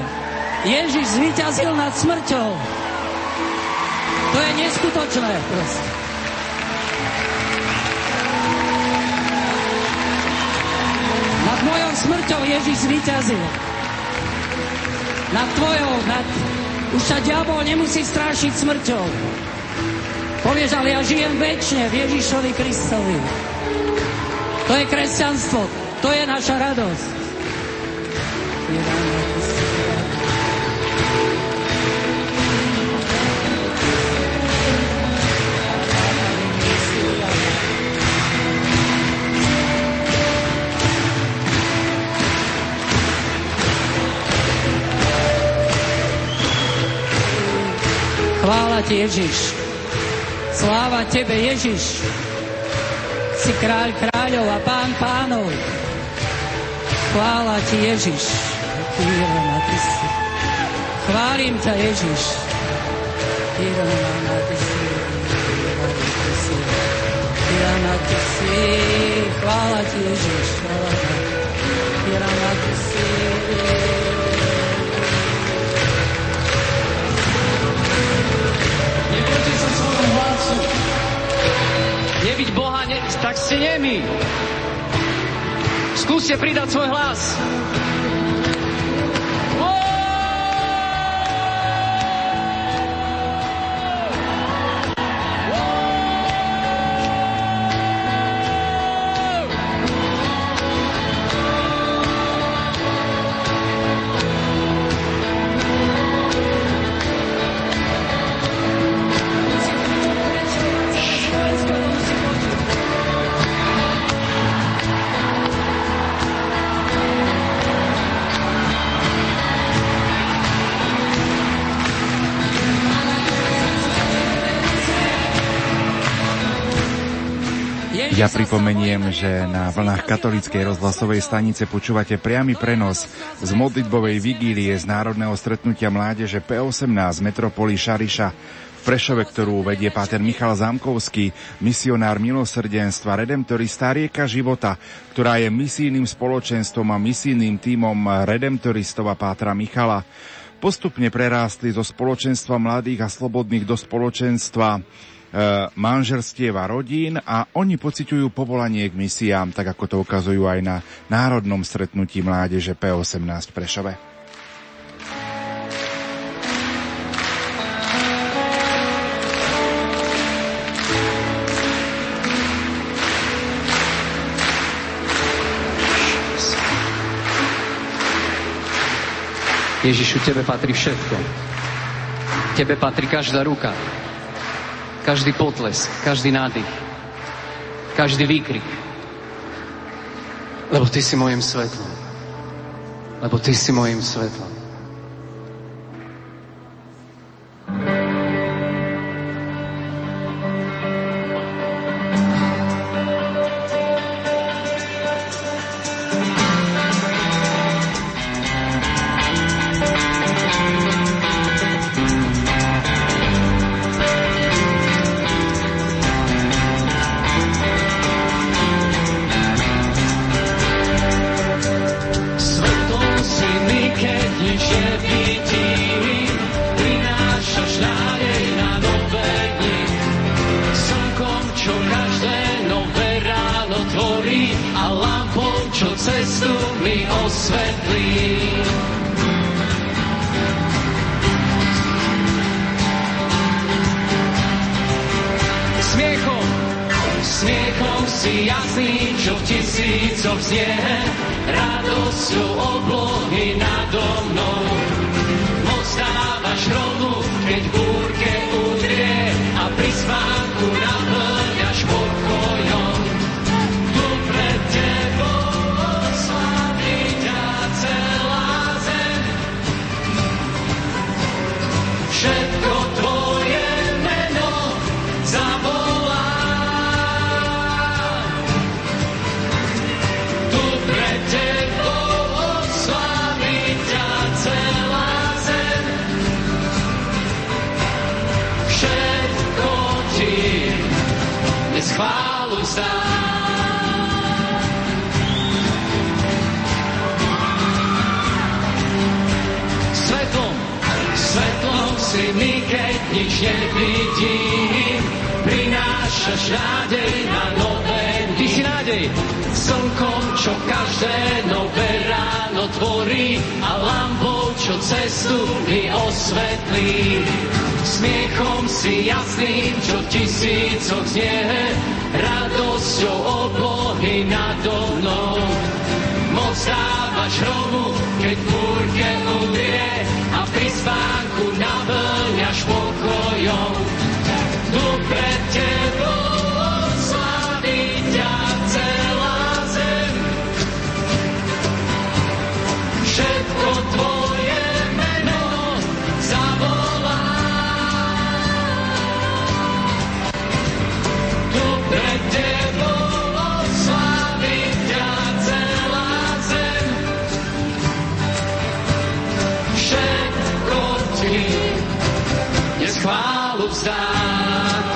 Ježiš zvíťazil nad smrťou. To je neskutočné. Proste. Nad mojou smrťou Ježiš zvíťazil. Nad tvojou, nad... Už sa diabol nemusí strášiť smrťou. Povieš, ale ja žijem väčšine v Ježišovi Kristovi. To je kresťanstvo. To je naša radosť. Chvála ti, Ježiš. Sláva tebe, Ježiš. Si kráľ kráľov a pán pánov. Chvála ti Ježiš. Chválim ťa Ježiš. Chvála ti Ježiš. Chvála ti. Nebyť Boha, ne, tak ste nemi. Skúste pridať svoj hlas. Ja pripomeniem, že na vlnách katolíckej rozhlasovej stanice počúvate priamy prenos z modlitbovej vigílie z Národného stretnutia mládeže P18 Metropoli Šariša v Prešove, ktorú vedie páter Michal Zamkovský, misionár milosrdenstva, redemptorista rieka života, ktorá je misijným spoločenstvom a misijným tímom redemptoristov a pátra Michala. Postupne prerástli zo spoločenstva mladých a slobodných do spoločenstva manželstiev a rodín a oni pociťujú povolanie k misiám, tak ako to ukazujú aj na národnom stretnutí mládeže P18 v Prešove. Ježišu, Tebe patrí všetko. Tebe patrí každá ruka, každý potles, každý nádych, každý výkrik. Lebo Ty si mojim svetlom. Lebo Ty si mojim svetlom. si mi, keď nič nevidím. Prinášaš nádej na nové dny. Ty čo každé ráno tvorí a lampou, cestu mi osvetlí. Smiechom si jasným, čo tisícoch znie, radosťou oblohy nado mnou. Moc dávaš hromu, keď búrke udrie a pri spánku naplňaš pokojom. Tu pred tebou chválu vzdať.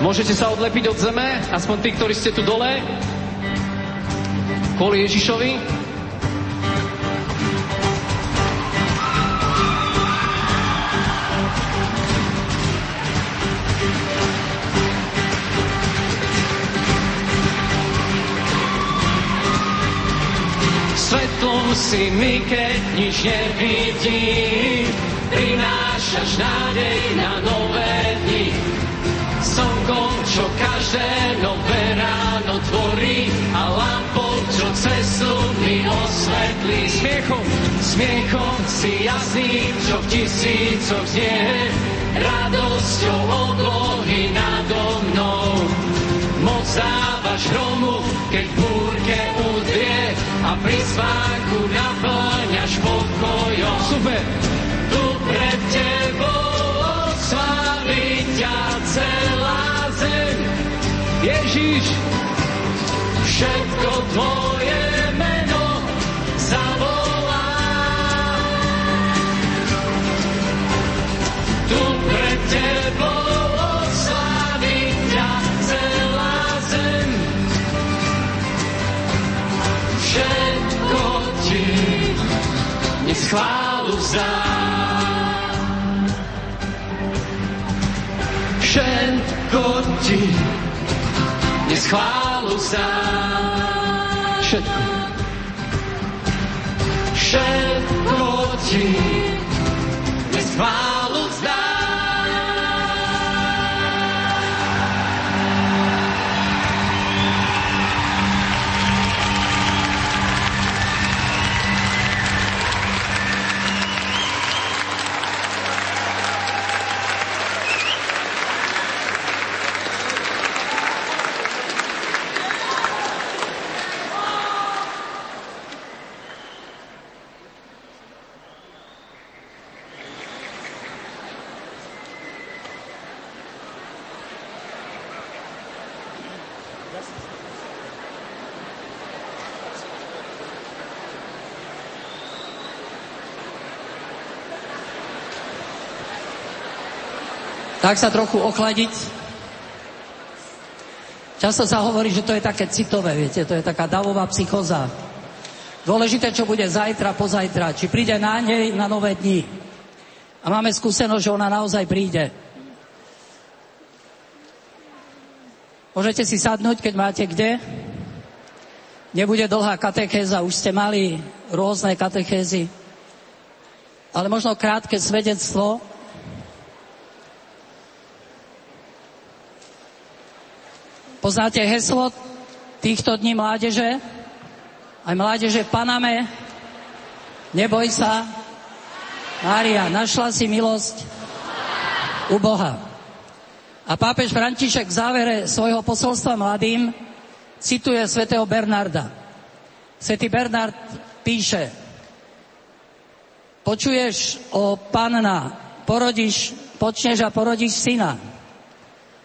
Môžete sa odlepiť od zeme, aspoň tí, ktorí ste tu dole, kvôli Ježišovi. Si mi, keď nič nevidím, prinášaš nádej na nové dni. Slnkom, čo každé nové ráno tvorí a lampou, čo cestu mi osvetlí. Smiechom, Smiechom si jasný, čo v tisícoch znie, radosťou oblohy nado mnou. Moc dávaš hromu, keď búrke udrie a pri spánku naplňaš pokojom. super. Tu pred tebou oslávi ťa celá zem. Ježiš, Všetko tvoje meno zavolá. Tu pred tebou chválu vzdá. Všetko ti dnes chválu vzdá. všetko. Všetko ti dnes chválu tak sa trochu ochladiť. Často sa hovorí, že to je také citové, viete, to je taká davová psychoza. Dôležité, čo bude zajtra, pozajtra, či príde na nej na nové dni. A máme skúsenosť, že ona naozaj príde. Môžete si sadnúť, keď máte kde. Nebude dlhá katechéza, už ste mali rôzne katechézy. Ale možno krátke svedectvo, Poznáte heslo týchto dní mládeže? Aj mládeže Paname. Neboj sa. Mária, našla si milosť u Boha. A pápež František v závere svojho posolstva mladým cituje svätého Bernarda. Svetý Bernard píše, počuješ o panna, porodíš, počneš a porodíš syna.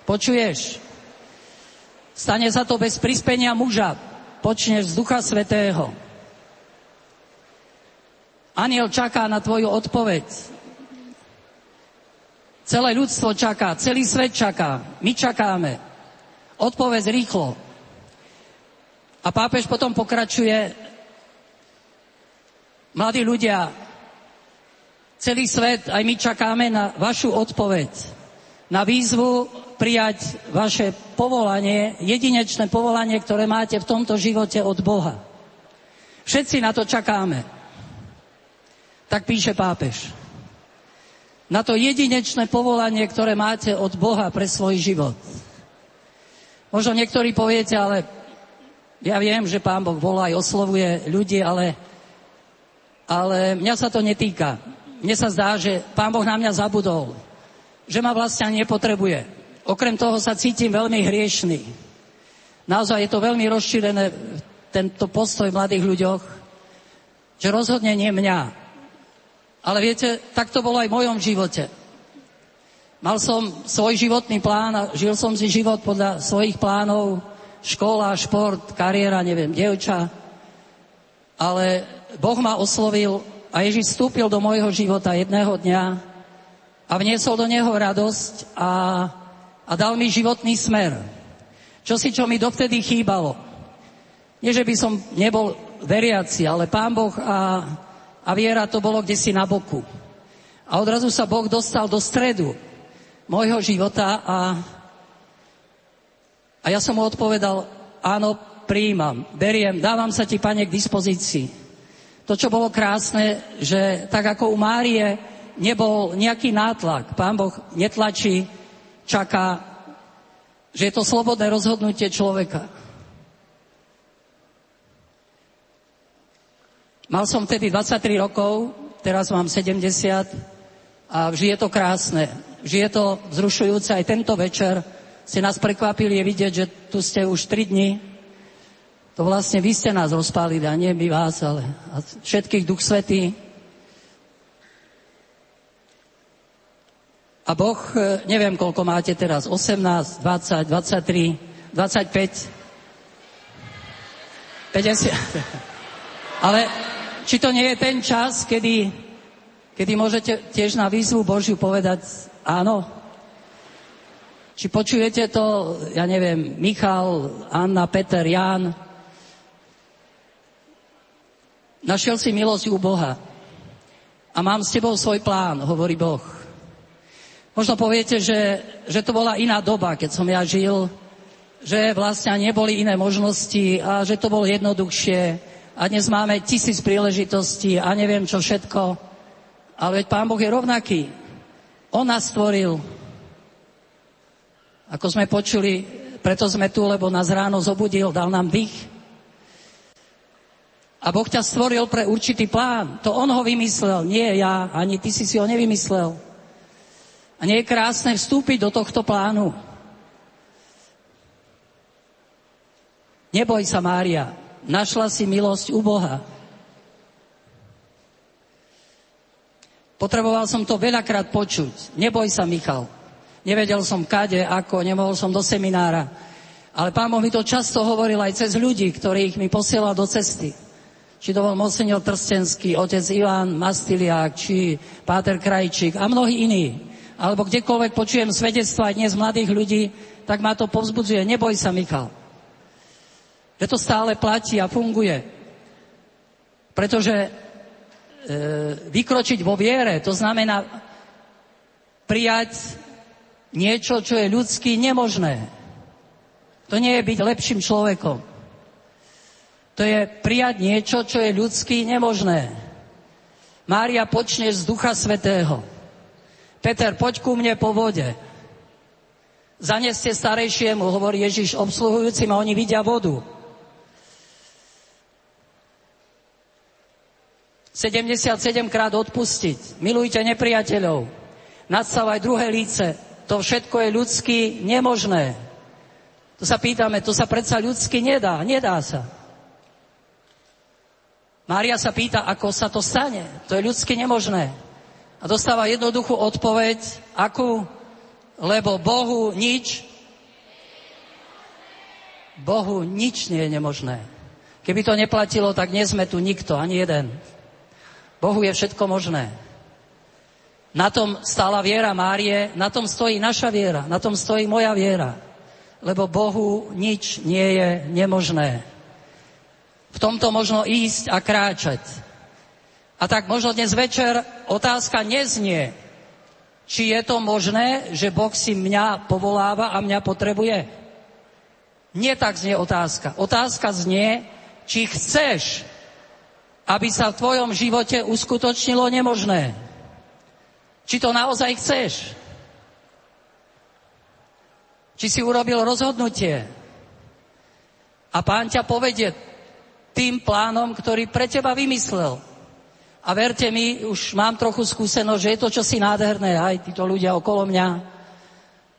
Počuješ, Stane sa to bez prispenia muža. Počneš z Ducha Svetého. Aniel čaká na tvoju odpoveď. Celé ľudstvo čaká, celý svet čaká. My čakáme. Odpoveď rýchlo. A pápež potom pokračuje. Mladí ľudia, celý svet, aj my čakáme na vašu odpoveď. Na výzvu prijať vaše povolanie, jedinečné povolanie, ktoré máte v tomto živote od Boha. Všetci na to čakáme. Tak píše pápež. Na to jedinečné povolanie, ktoré máte od Boha pre svoj život. Možno niektorí poviete, ale ja viem, že Pán Boh volá aj oslovuje ľudí, ale, ale mňa sa to netýka. Mne sa zdá, že Pán Boh na mňa zabudol. Že ma vlastne nepotrebuje. Okrem toho sa cítim veľmi hriešný. Naozaj je to veľmi rozšírené, tento postoj v mladých ľuďoch, že rozhodne nie mňa. Ale viete, tak to bolo aj v mojom živote. Mal som svoj životný plán a žil som si život podľa svojich plánov, škola, šport, kariéra, neviem, dievča. Ale Boh ma oslovil A Ježiš vstúpil do môjho života jedného dňa a vniesol do neho radosť a, a dal mi životný smer. Čo si, čo mi dovtedy chýbalo. Nie, že by som nebol veriaci, ale Pán Boh a, a viera to bolo kde si na boku. A odrazu sa Boh dostal do stredu môjho života a, a ja som mu odpovedal, áno, príjmam, beriem, dávam sa ti, pane, k dispozícii. To, čo bolo krásne, že tak ako u Márie nebol nejaký nátlak, pán Boh netlačí, čaká, že je to slobodné rozhodnutie človeka. Mal som vtedy 23 rokov, teraz mám 70 a vždy je to krásne. Vždy je to vzrušujúce. Aj tento večer ste nás prekvapili vidieť, že tu ste už 3 dni to vlastne vy ste nás rozpálili a nie my vás, ale všetkých Duch Svetý. A Boh, e, neviem, koľko máte teraz, 18, 20, 23, 25, 50. Ale či to nie je ten čas, kedy, kedy môžete tiež na výzvu Božiu povedať áno? Či počujete to, ja neviem, Michal, Anna, Peter, Jan, Našiel si milosť u Boha. A mám s tebou svoj plán, hovorí Boh. Možno poviete, že, že to bola iná doba, keď som ja žil, že vlastne neboli iné možnosti a že to bolo jednoduchšie a dnes máme tisíc príležitostí a neviem čo všetko. Ale veď Pán Boh je rovnaký. On nás stvoril. Ako sme počuli, preto sme tu, lebo nás ráno zobudil, dal nám dých. A Boh ťa stvoril pre určitý plán. To On ho vymyslel, nie ja, ani ty si si ho nevymyslel. A nie je krásne vstúpiť do tohto plánu. Neboj sa, Mária, našla si milosť u Boha. Potreboval som to veľakrát počuť. Neboj sa, Michal. Nevedel som kade, ako, nemohol som do seminára. Ale pán Boh mi to často hovoril aj cez ľudí, ktorých mi posielal do cesty či to bol monsignor Trstenský, otec Ivan Mastiliák, či Páter Krajčík a mnohí iní. Alebo kdekoľvek počujem svedectva aj dnes mladých ľudí, tak ma to povzbudzuje. Neboj sa, Michal. Že to stále platí a funguje. Pretože e, vykročiť vo viere, to znamená prijať niečo, čo je ľudský nemožné. To nie je byť lepším človekom. To je prijať niečo, čo je ľudský nemožné. Mária počne z Ducha Svetého. Peter, poď ku mne po vode. Zaneste starejšiemu, hovorí Ježiš obsluhujúcim a oni vidia vodu. 77 krát odpustiť. Milujte nepriateľov. Nadstavaj druhé líce. To všetko je ľudsky nemožné. To sa pýtame, to sa predsa ľudsky nedá. Nedá sa. Mária sa pýta, ako sa to stane. To je ľudsky nemožné. A dostáva jednoduchú odpoveď, akú? Lebo Bohu nič, Bohu nič nie je nemožné. Keby to neplatilo, tak nie sme tu nikto, ani jeden. Bohu je všetko možné. Na tom stála viera Márie, na tom stojí naša viera, na tom stojí moja viera. Lebo Bohu nič nie je nemožné v tomto možno ísť a kráčať. A tak možno dnes večer otázka neznie, či je to možné, že Boh si mňa povoláva a mňa potrebuje. Nie tak znie otázka. Otázka znie, či chceš, aby sa v tvojom živote uskutočnilo nemožné. Či to naozaj chceš. Či si urobil rozhodnutie. A pán ťa povedie, tým plánom, ktorý pre teba vymyslel. A verte mi, už mám trochu skúsenosť, že je to čosi nádherné, aj títo ľudia okolo mňa.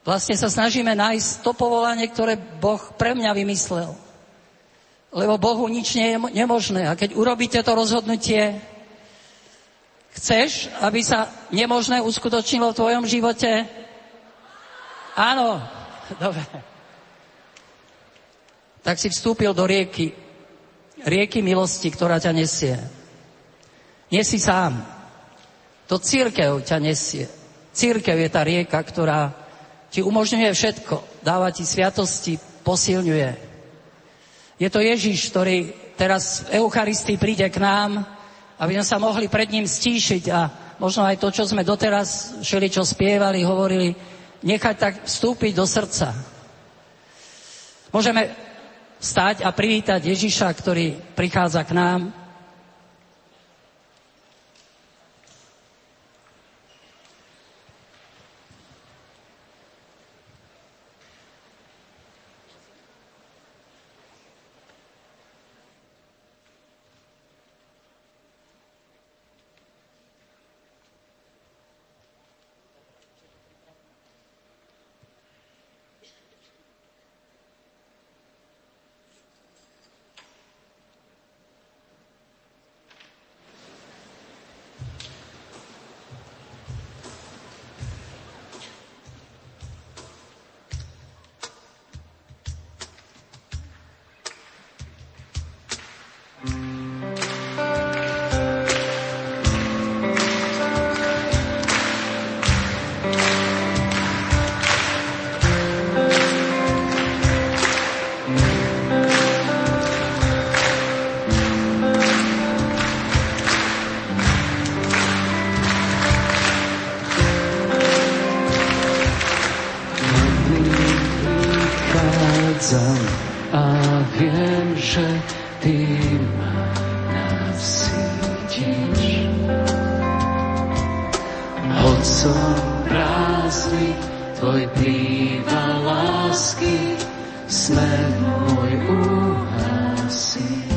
Vlastne sa snažíme nájsť to povolanie, ktoré Boh pre mňa vymyslel. Lebo Bohu nič nie je nemožné. A keď urobíte to rozhodnutie, chceš, aby sa nemožné uskutočnilo v tvojom živote? Áno. <laughs> Dobre. Tak si vstúpil do rieky rieky milosti, ktorá ťa nesie. Nie si sám. To církev ťa nesie. Církev je tá rieka, ktorá ti umožňuje všetko. Dáva ti sviatosti, posilňuje. Je to Ježiš, ktorý teraz v Eucharistii príde k nám, aby sme sa mohli pred ním stíšiť a možno aj to, čo sme doteraz všeli, čo spievali, hovorili, nechať tak vstúpiť do srdca. Môžeme stať a privítať Ježiša, ktorý prichádza k nám, som prázdny, tvoj plýva lásky, smer môj uhasí.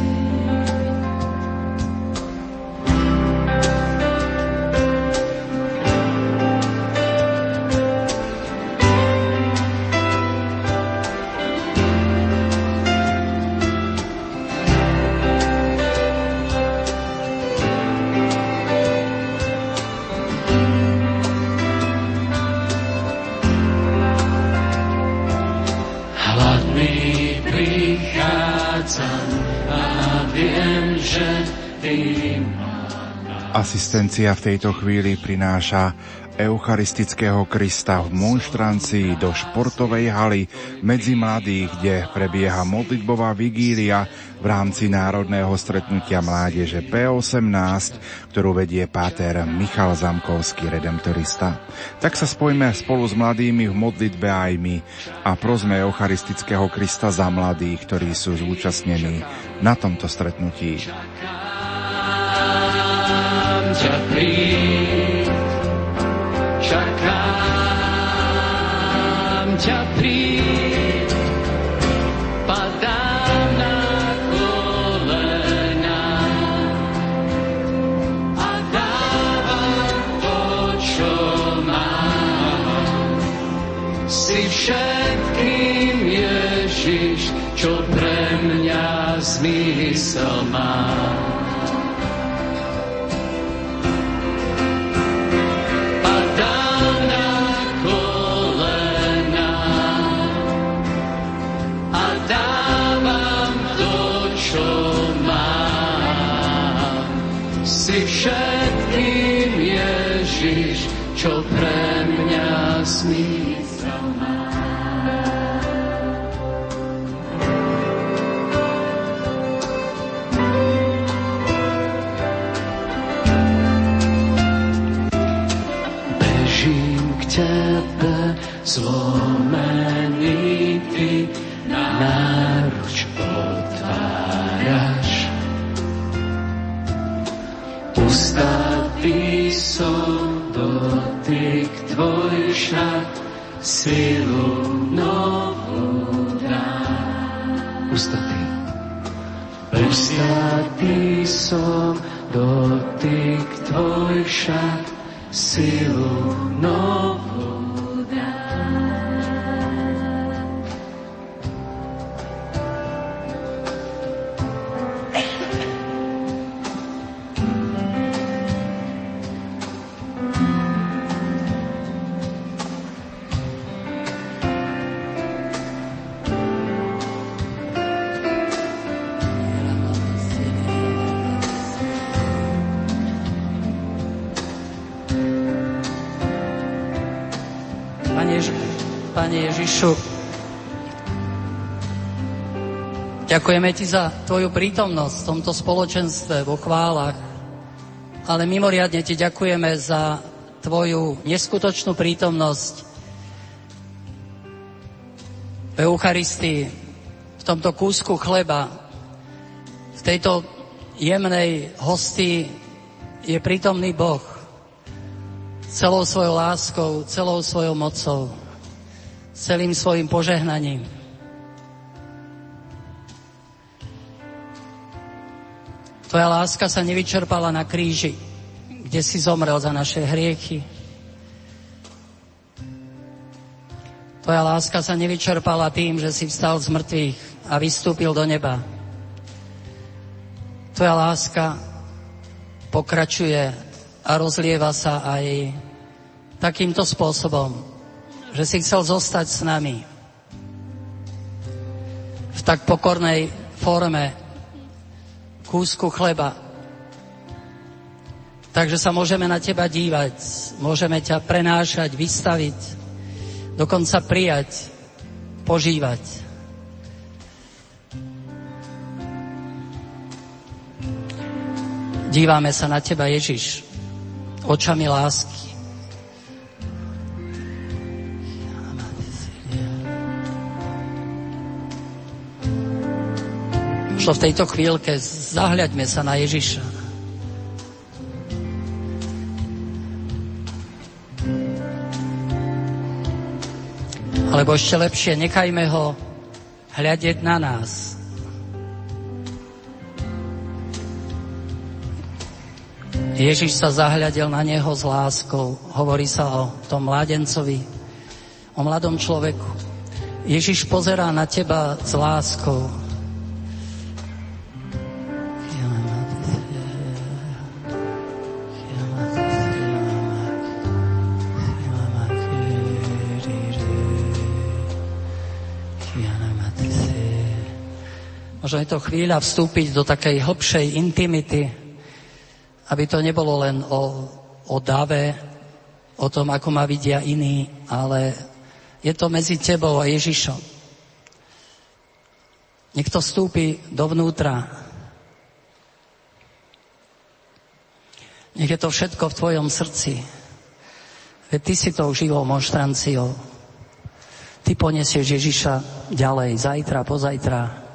Asistencia v tejto chvíli prináša Eucharistického Krista v monštrancii do športovej haly medzi mladých, kde prebieha modlitbová vigília v rámci národného stretnutia mládeže P18, ktorú vedie páter Michal Zamkovský, redemptorista. Tak sa spojme spolu s mladými v modlitbe aj my a prosme Eucharistického Krista za mladých, ktorí sú zúčastnení na tomto stretnutí ťa príď. Čakám ťa príď. Kolena a dávam to, čo všetkým Ježiš, čo pre mňa zmysel má. Silu novú dá. Ustatý. Ustatý som, dotyk tvoj však silu novú Jež- Pane Ježišu, ďakujeme Ti za Tvoju prítomnosť v tomto spoločenstve, vo chválach, ale mimoriadne Ti ďakujeme za Tvoju neskutočnú prítomnosť v Eucharistii, v tomto kúsku chleba, v tejto jemnej hostii je prítomný Boh celou svojou láskou, celou svojou mocou, celým svojim požehnaním. Tvoja láska sa nevyčerpala na kríži, kde si zomrel za naše hriechy. Tvoja láska sa nevyčerpala tým, že si vstal z mŕtvych a vystúpil do neba. Tvoja láska pokračuje a rozlieva sa aj takýmto spôsobom, že si chcel zostať s nami v tak pokornej forme kúsku chleba. Takže sa môžeme na teba dívať, môžeme ťa prenášať, vystaviť, dokonca prijať, požívať. Dívame sa na Teba, Ježiš, očami lásky. Možno v tejto chvíľke zahľaďme sa na Ježiša. Alebo ešte lepšie, nechajme ho hľadeť na nás. Ježiš sa zahľadil na neho s láskou. Hovorí sa o tom mladencovi, o mladom človeku. Ježiš pozerá na teba s láskou. Možno je to chvíľa vstúpiť do takej hlbšej intimity, aby to nebolo len o, o dave, o tom, ako ma vidia iní, ale je to medzi tebou a Ježišom. Nech to vstúpi dovnútra. Nech je to všetko v tvojom srdci. Veď ty si tou živou monštranciou. Ty poniesieš Ježiša ďalej, zajtra, pozajtra,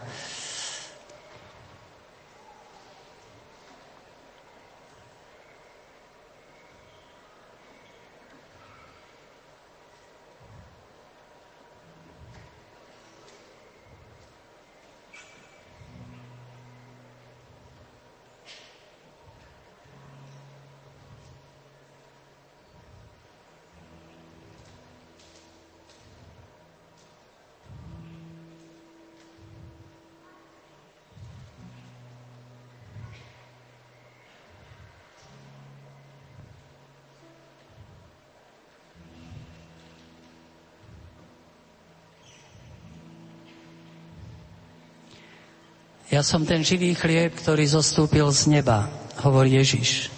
Ja som ten živý chlieb, ktorý zostúpil z neba, hovorí Ježiš.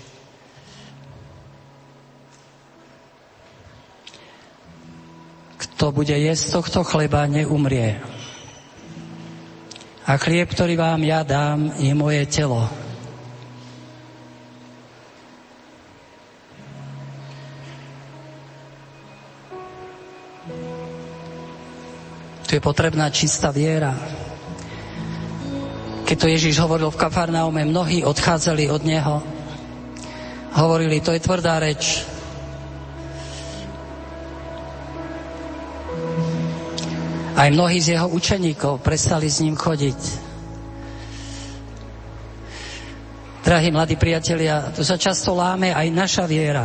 Kto bude jesť tohto chleba, neumrie. A chlieb, ktorý vám ja dám, je moje telo. Tu je potrebná čistá viera. Keď to Ježiš hovoril v Kafarnaume, mnohí odchádzali od Neho. Hovorili, to je tvrdá reč. Aj mnohí z jeho učeníkov prestali s ním chodiť. Drahí mladí priatelia, tu sa často láme aj naša viera.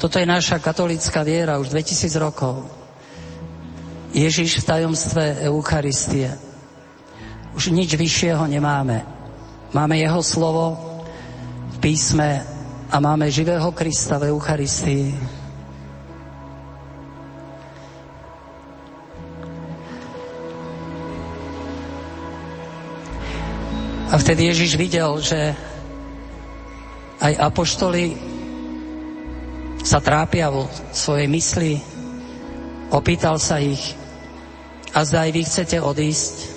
Toto je naša katolická viera už 2000 rokov. Ježiš v tajomstve Eucharistie. Už nič vyššieho nemáme. Máme jeho slovo v písme a máme živého Krista v Eucharistii. A vtedy Ježiš videl, že aj apoštoli sa trápia vo svojej mysli, opýtal sa ich, a zda aj vy chcete odísť.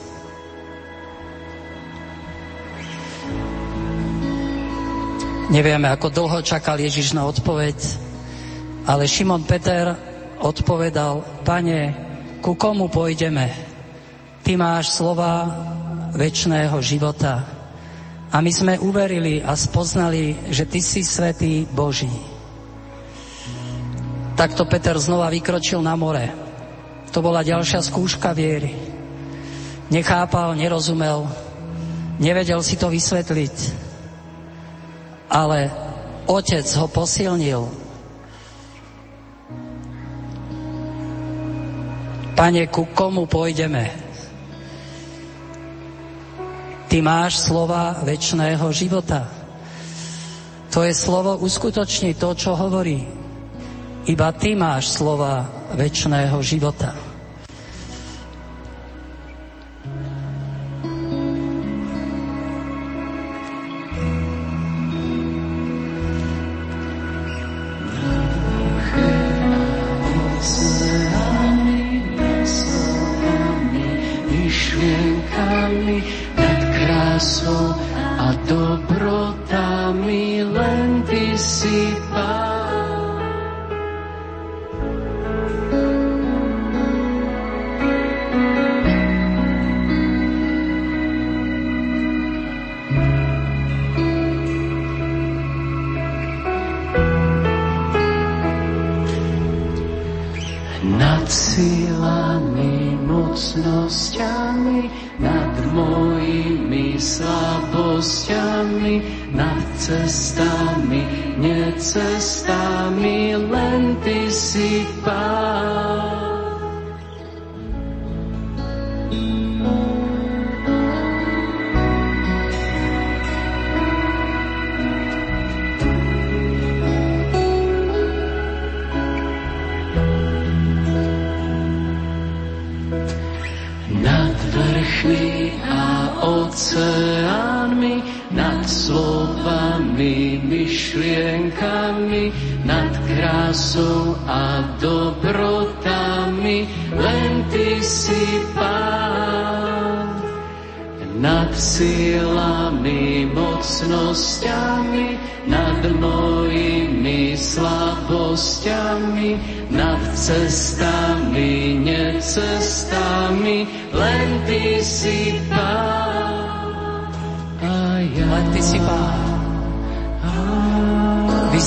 Nevieme, ako dlho čakal Ježiš na odpoveď, ale Šimon Peter odpovedal, pane, ku komu pôjdeme? Ty máš slova väčšného života. A my sme uverili a spoznali, že Ty si svetý Boží. Takto Peter znova vykročil na more. To bola ďalšia skúška viery. Nechápal, nerozumel, nevedel si to vysvetliť. Ale otec ho posilnil. Pane, ku komu pôjdeme? Ty máš slova väčšného života. To je slovo uskutoční to, čo hovorí. Iba ty máš slova väčšného života.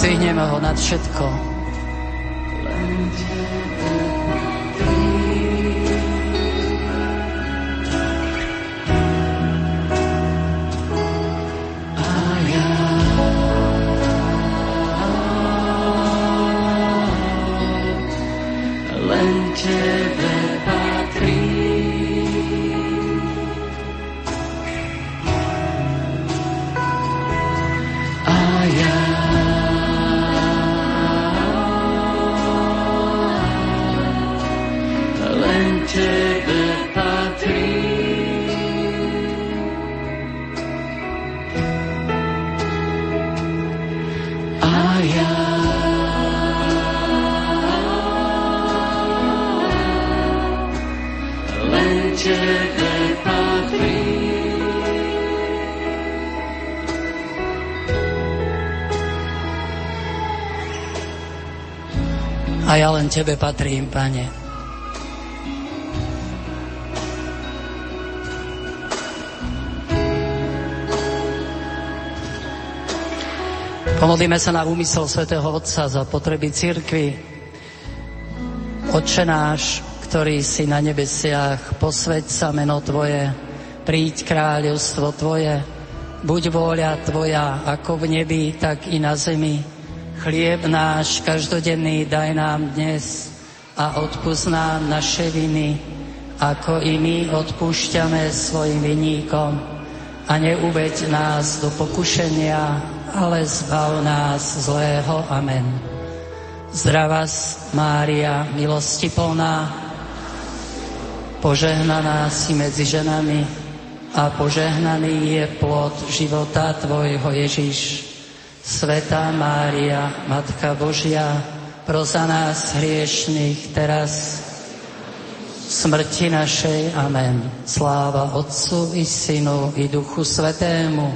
A ja len Tebe patrím, Pane. Pomodlíme sa na úmysel svätého Otca za potreby cirkvy. Otče náš, ktorý si na nebesiach, posveď sa meno Tvoje, príď kráľovstvo Tvoje, buď vôľa Tvoja, ako v nebi, tak i na zemi. Chlieb náš každodenný daj nám dnes a odpúsť nám naše viny, ako i my odpúšťame svojim vinníkom. A neuveď nás do pokušenia, ale zbav nás zlého. Amen. Zdravá Mária, milosti plná, požehnaná si medzi ženami a požehnaný je plod života Tvojho Ježiš. Svetá Mária, Matka Božia, pro za nás hriešných teraz v smrti našej. Amen. Sláva Otcu i Synu i Duchu Svetému.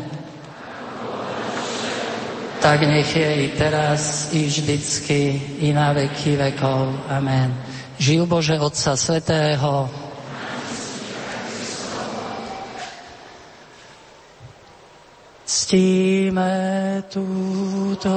Tak nech je i teraz, i vždycky, i na veky vekov. Amen. Živ Bože Otca Svetého, ctíme túto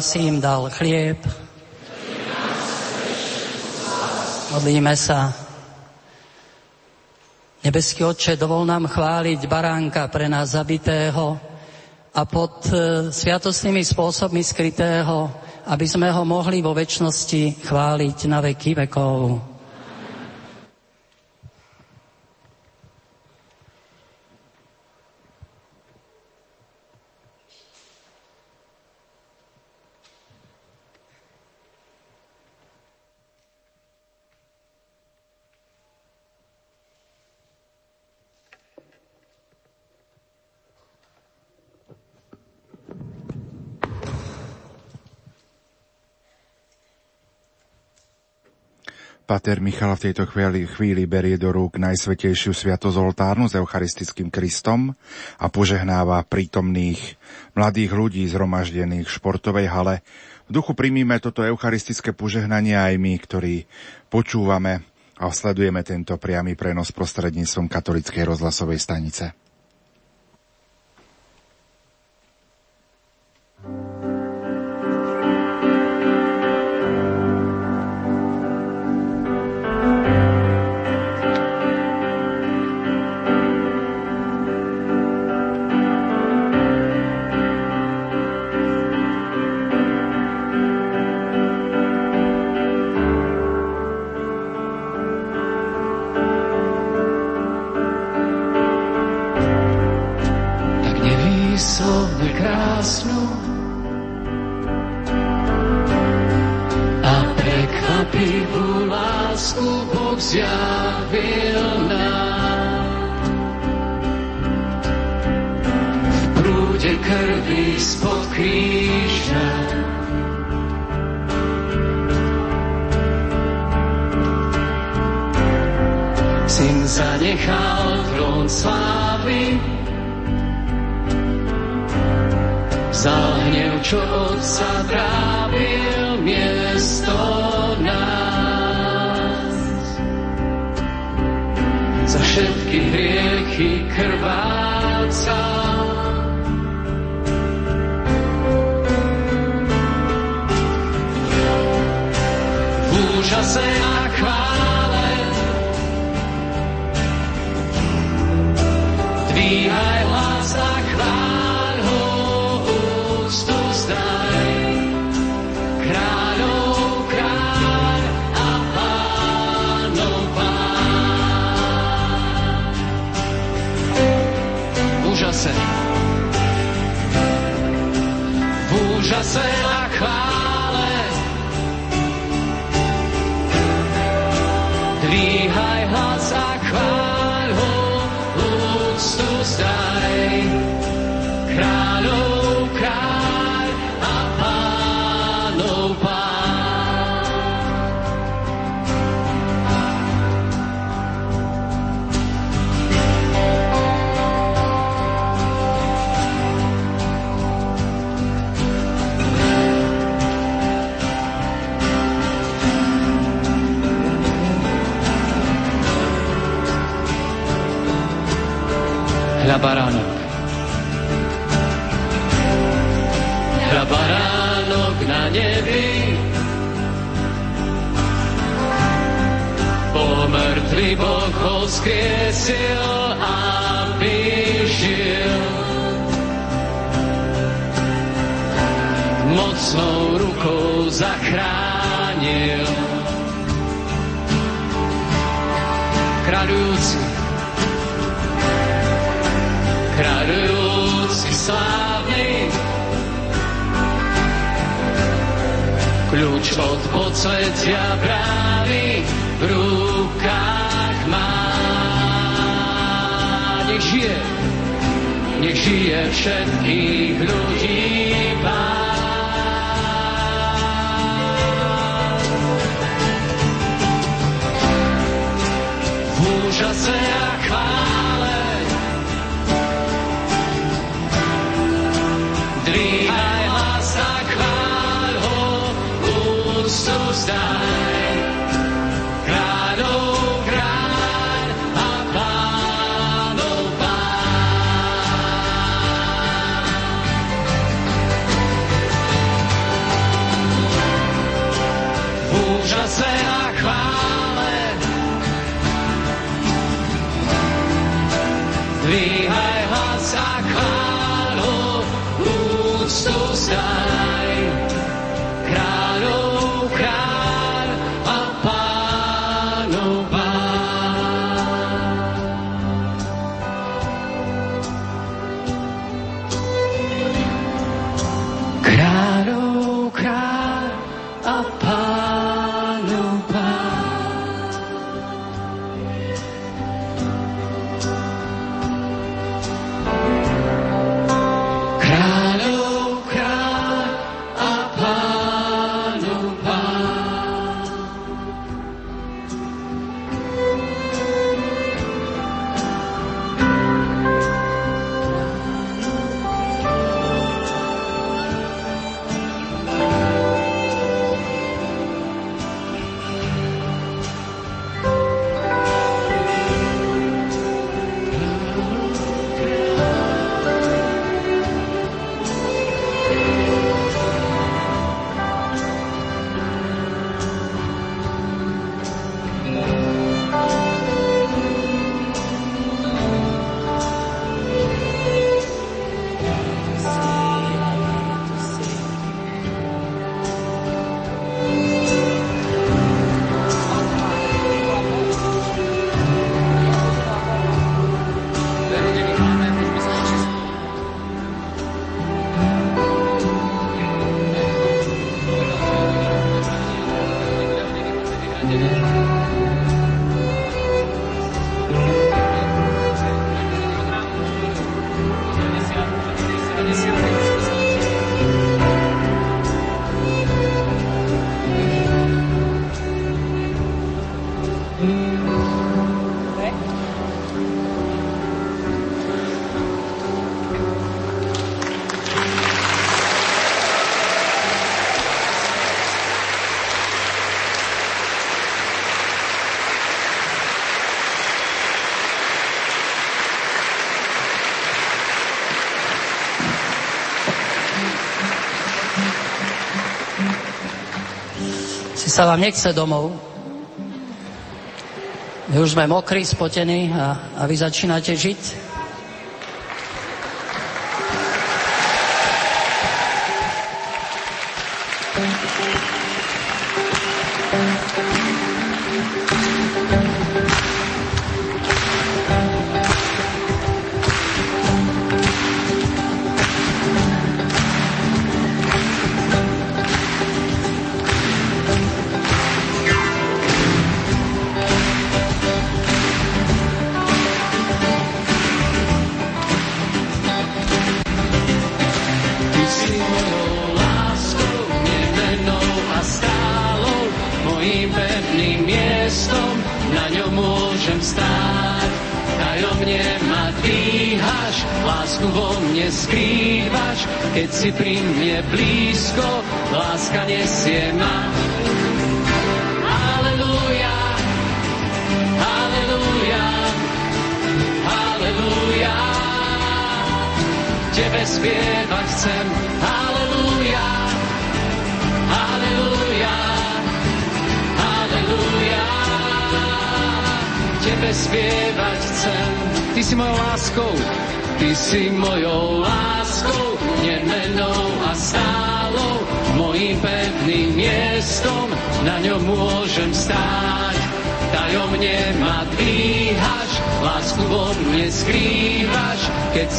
si im dal chlieb. Modlíme sa. Nebeský Otče, dovol nám chváliť baránka pre nás zabitého a pod e, sviatostnými spôsobmi skrytého, aby sme ho mohli vo väčšnosti chváliť na veky vekov. Pater Michal v tejto chvíli, chvíli berie do rúk najsvetejšiu sviatosť oltárnu s eucharistickým Kristom a požehnáva prítomných mladých ľudí zhromaždených v športovej hale. V duchu primíme toto eucharistické požehnanie aj my, ktorí počúvame a sledujeme tento priamy prenos prostredníctvom katolickej rozhlasovej stanice. zjavil nám. V prúde krvi spod kríža. Syn zanechal trón slávy. Vzal hnev, čo otca trápil mier. všetky hriechy krváca. V úžase a chvále dvíhaj úžase. V úžase na Hľa baránok. Hľa baránok na nebi. Pomrtvý Boh ho skriesil a vyžil. Mocnou rukou zachránil. Kráľujúci slávny. Kľúč od podsvetia brávy v rukách má. Nech žije, nech žije všetkých ľudí pán. Sa vám nechce domov. My už sme mokrí, spotení a, a vy začínate žiť.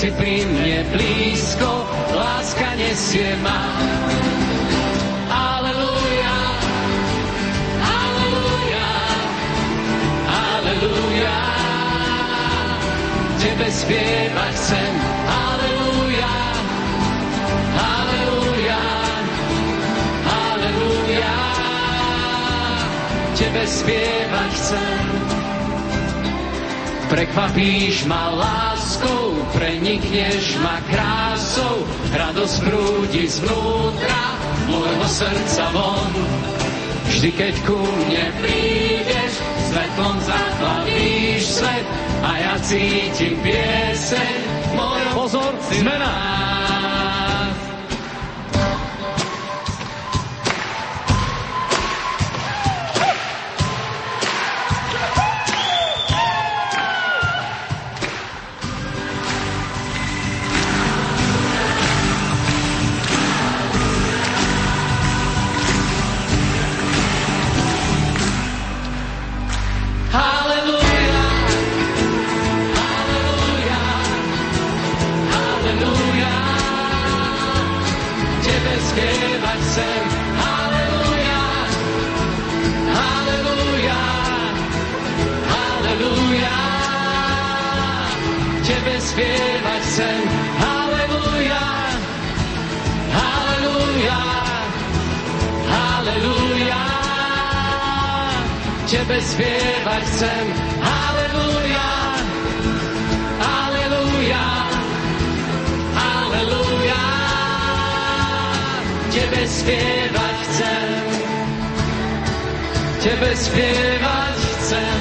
Si pri mne blízko, láska nesie ma. Aleluja, aleluja, aleluja. Tebe spievať chcem, aleluja, aleluja, aleluja. Tebe spievať chcem. Prekvapíš ma láskou, prenikneš ma krásou, radosť prúdi zvnútra môjho srdca von. Vždy, keď ku mne prídeš, svetlom zaplavíš svet a ja cítim pieseň. Mojom Pozor, zmena! Tebe spievať chcem, Tebe spievať chcem,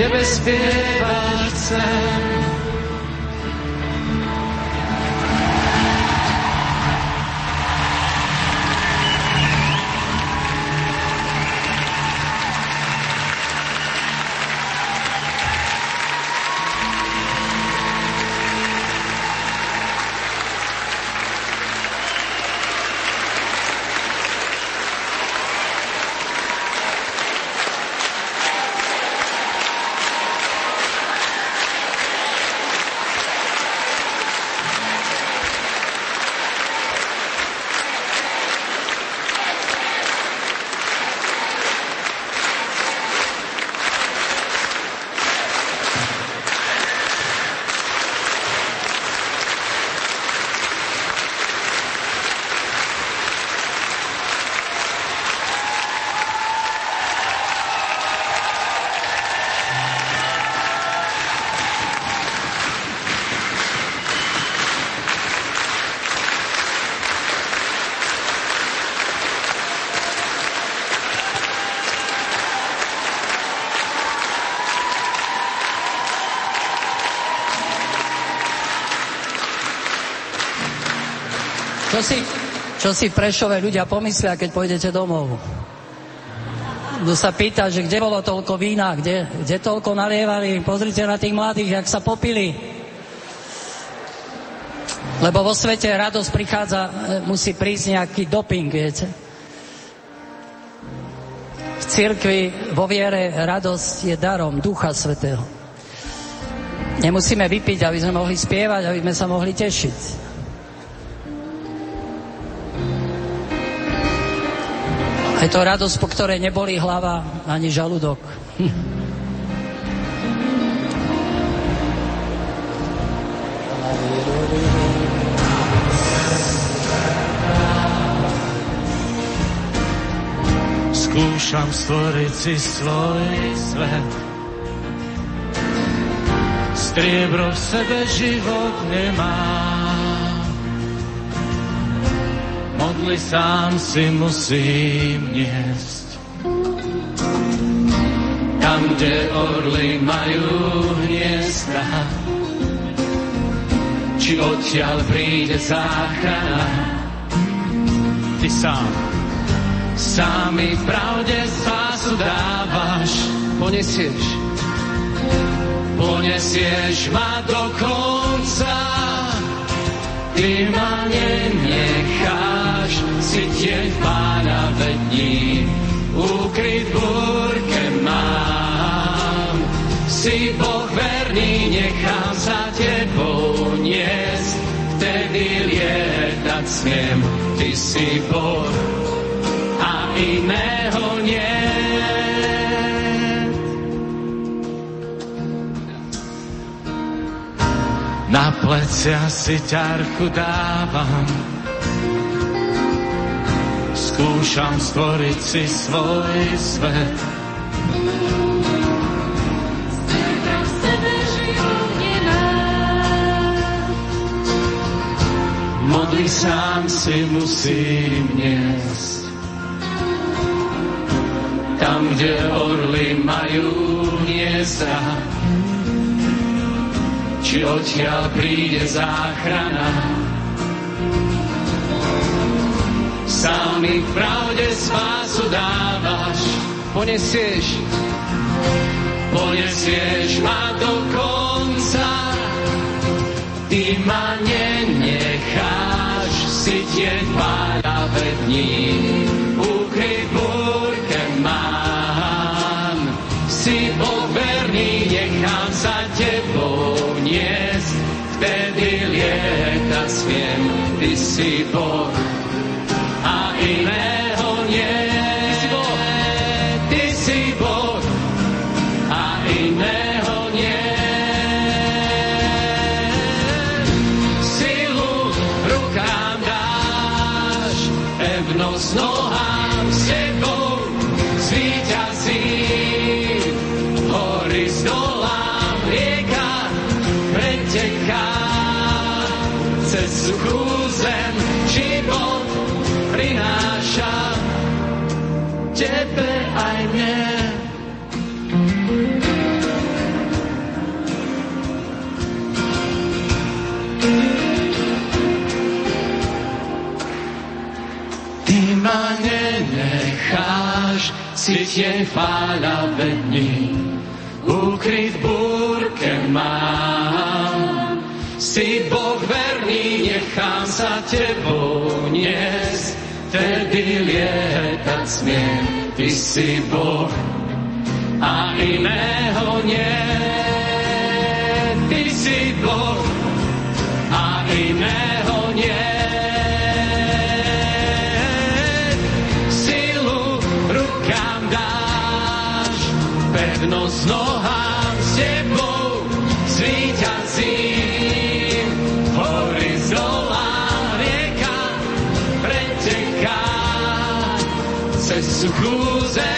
Tebe spievať chcem. Čo si, čo si v ľudia pomyslia, keď pôjdete domov? Kto sa pýta, že kde bolo toľko vína, kde, kde toľko nalievali, pozrite na tých mladých, jak sa popili. Lebo vo svete radosť prichádza, e, musí prísť nejaký doping, viete. V cirkvi, vo viere, radosť je darom Ducha Svetého. Nemusíme vypiť, aby sme mohli spievať, aby sme sa mohli tešiť. Je to radosť, po ktorej neboli hlava ani žalúdok. Skúšam stvoriť si svoj svet. Striebro v sebe život nemá. Modli sám si musím niesť. Tam, kde orly majú hniezda, či odtiaľ príde záchrana. Ty sám, sám mi v pravde spásu dávaš, Ponesieš. ponesieš ma do konca. Ty ma nenecháš, si tieň pána vední, ukryt búrke mám. Si Boh verný, nechám sa tebou niesť, vtedy lietať smiem, ty si Boh a iného nie. Na plecia si ťarchu dávam, skúšam stvoriť si svoj svet. Modli sám si musím niesť. Tam, kde orly majú hniezda, či odtiaľ príde záchrana. Sám mi v pravde spásu dávaš, Ponesieš. ponesieš ma do konca. Ty ma nenecháš, si tieň páľa vední, ukryt búrke. Si Boh verný, nechám sa tebou niesť, vtedy lietať smiem, si Boh si tieň fáľa vední, ukryt búrke mám. Si Boh verný, nechám sa tebou niesť, vtedy lietať smiem, ty si Boh a iného nie. Ty si Boh a iného pevnosť nohám s tebou zvýťazím. Hory zdolám, rieka preteká cez suchú zem,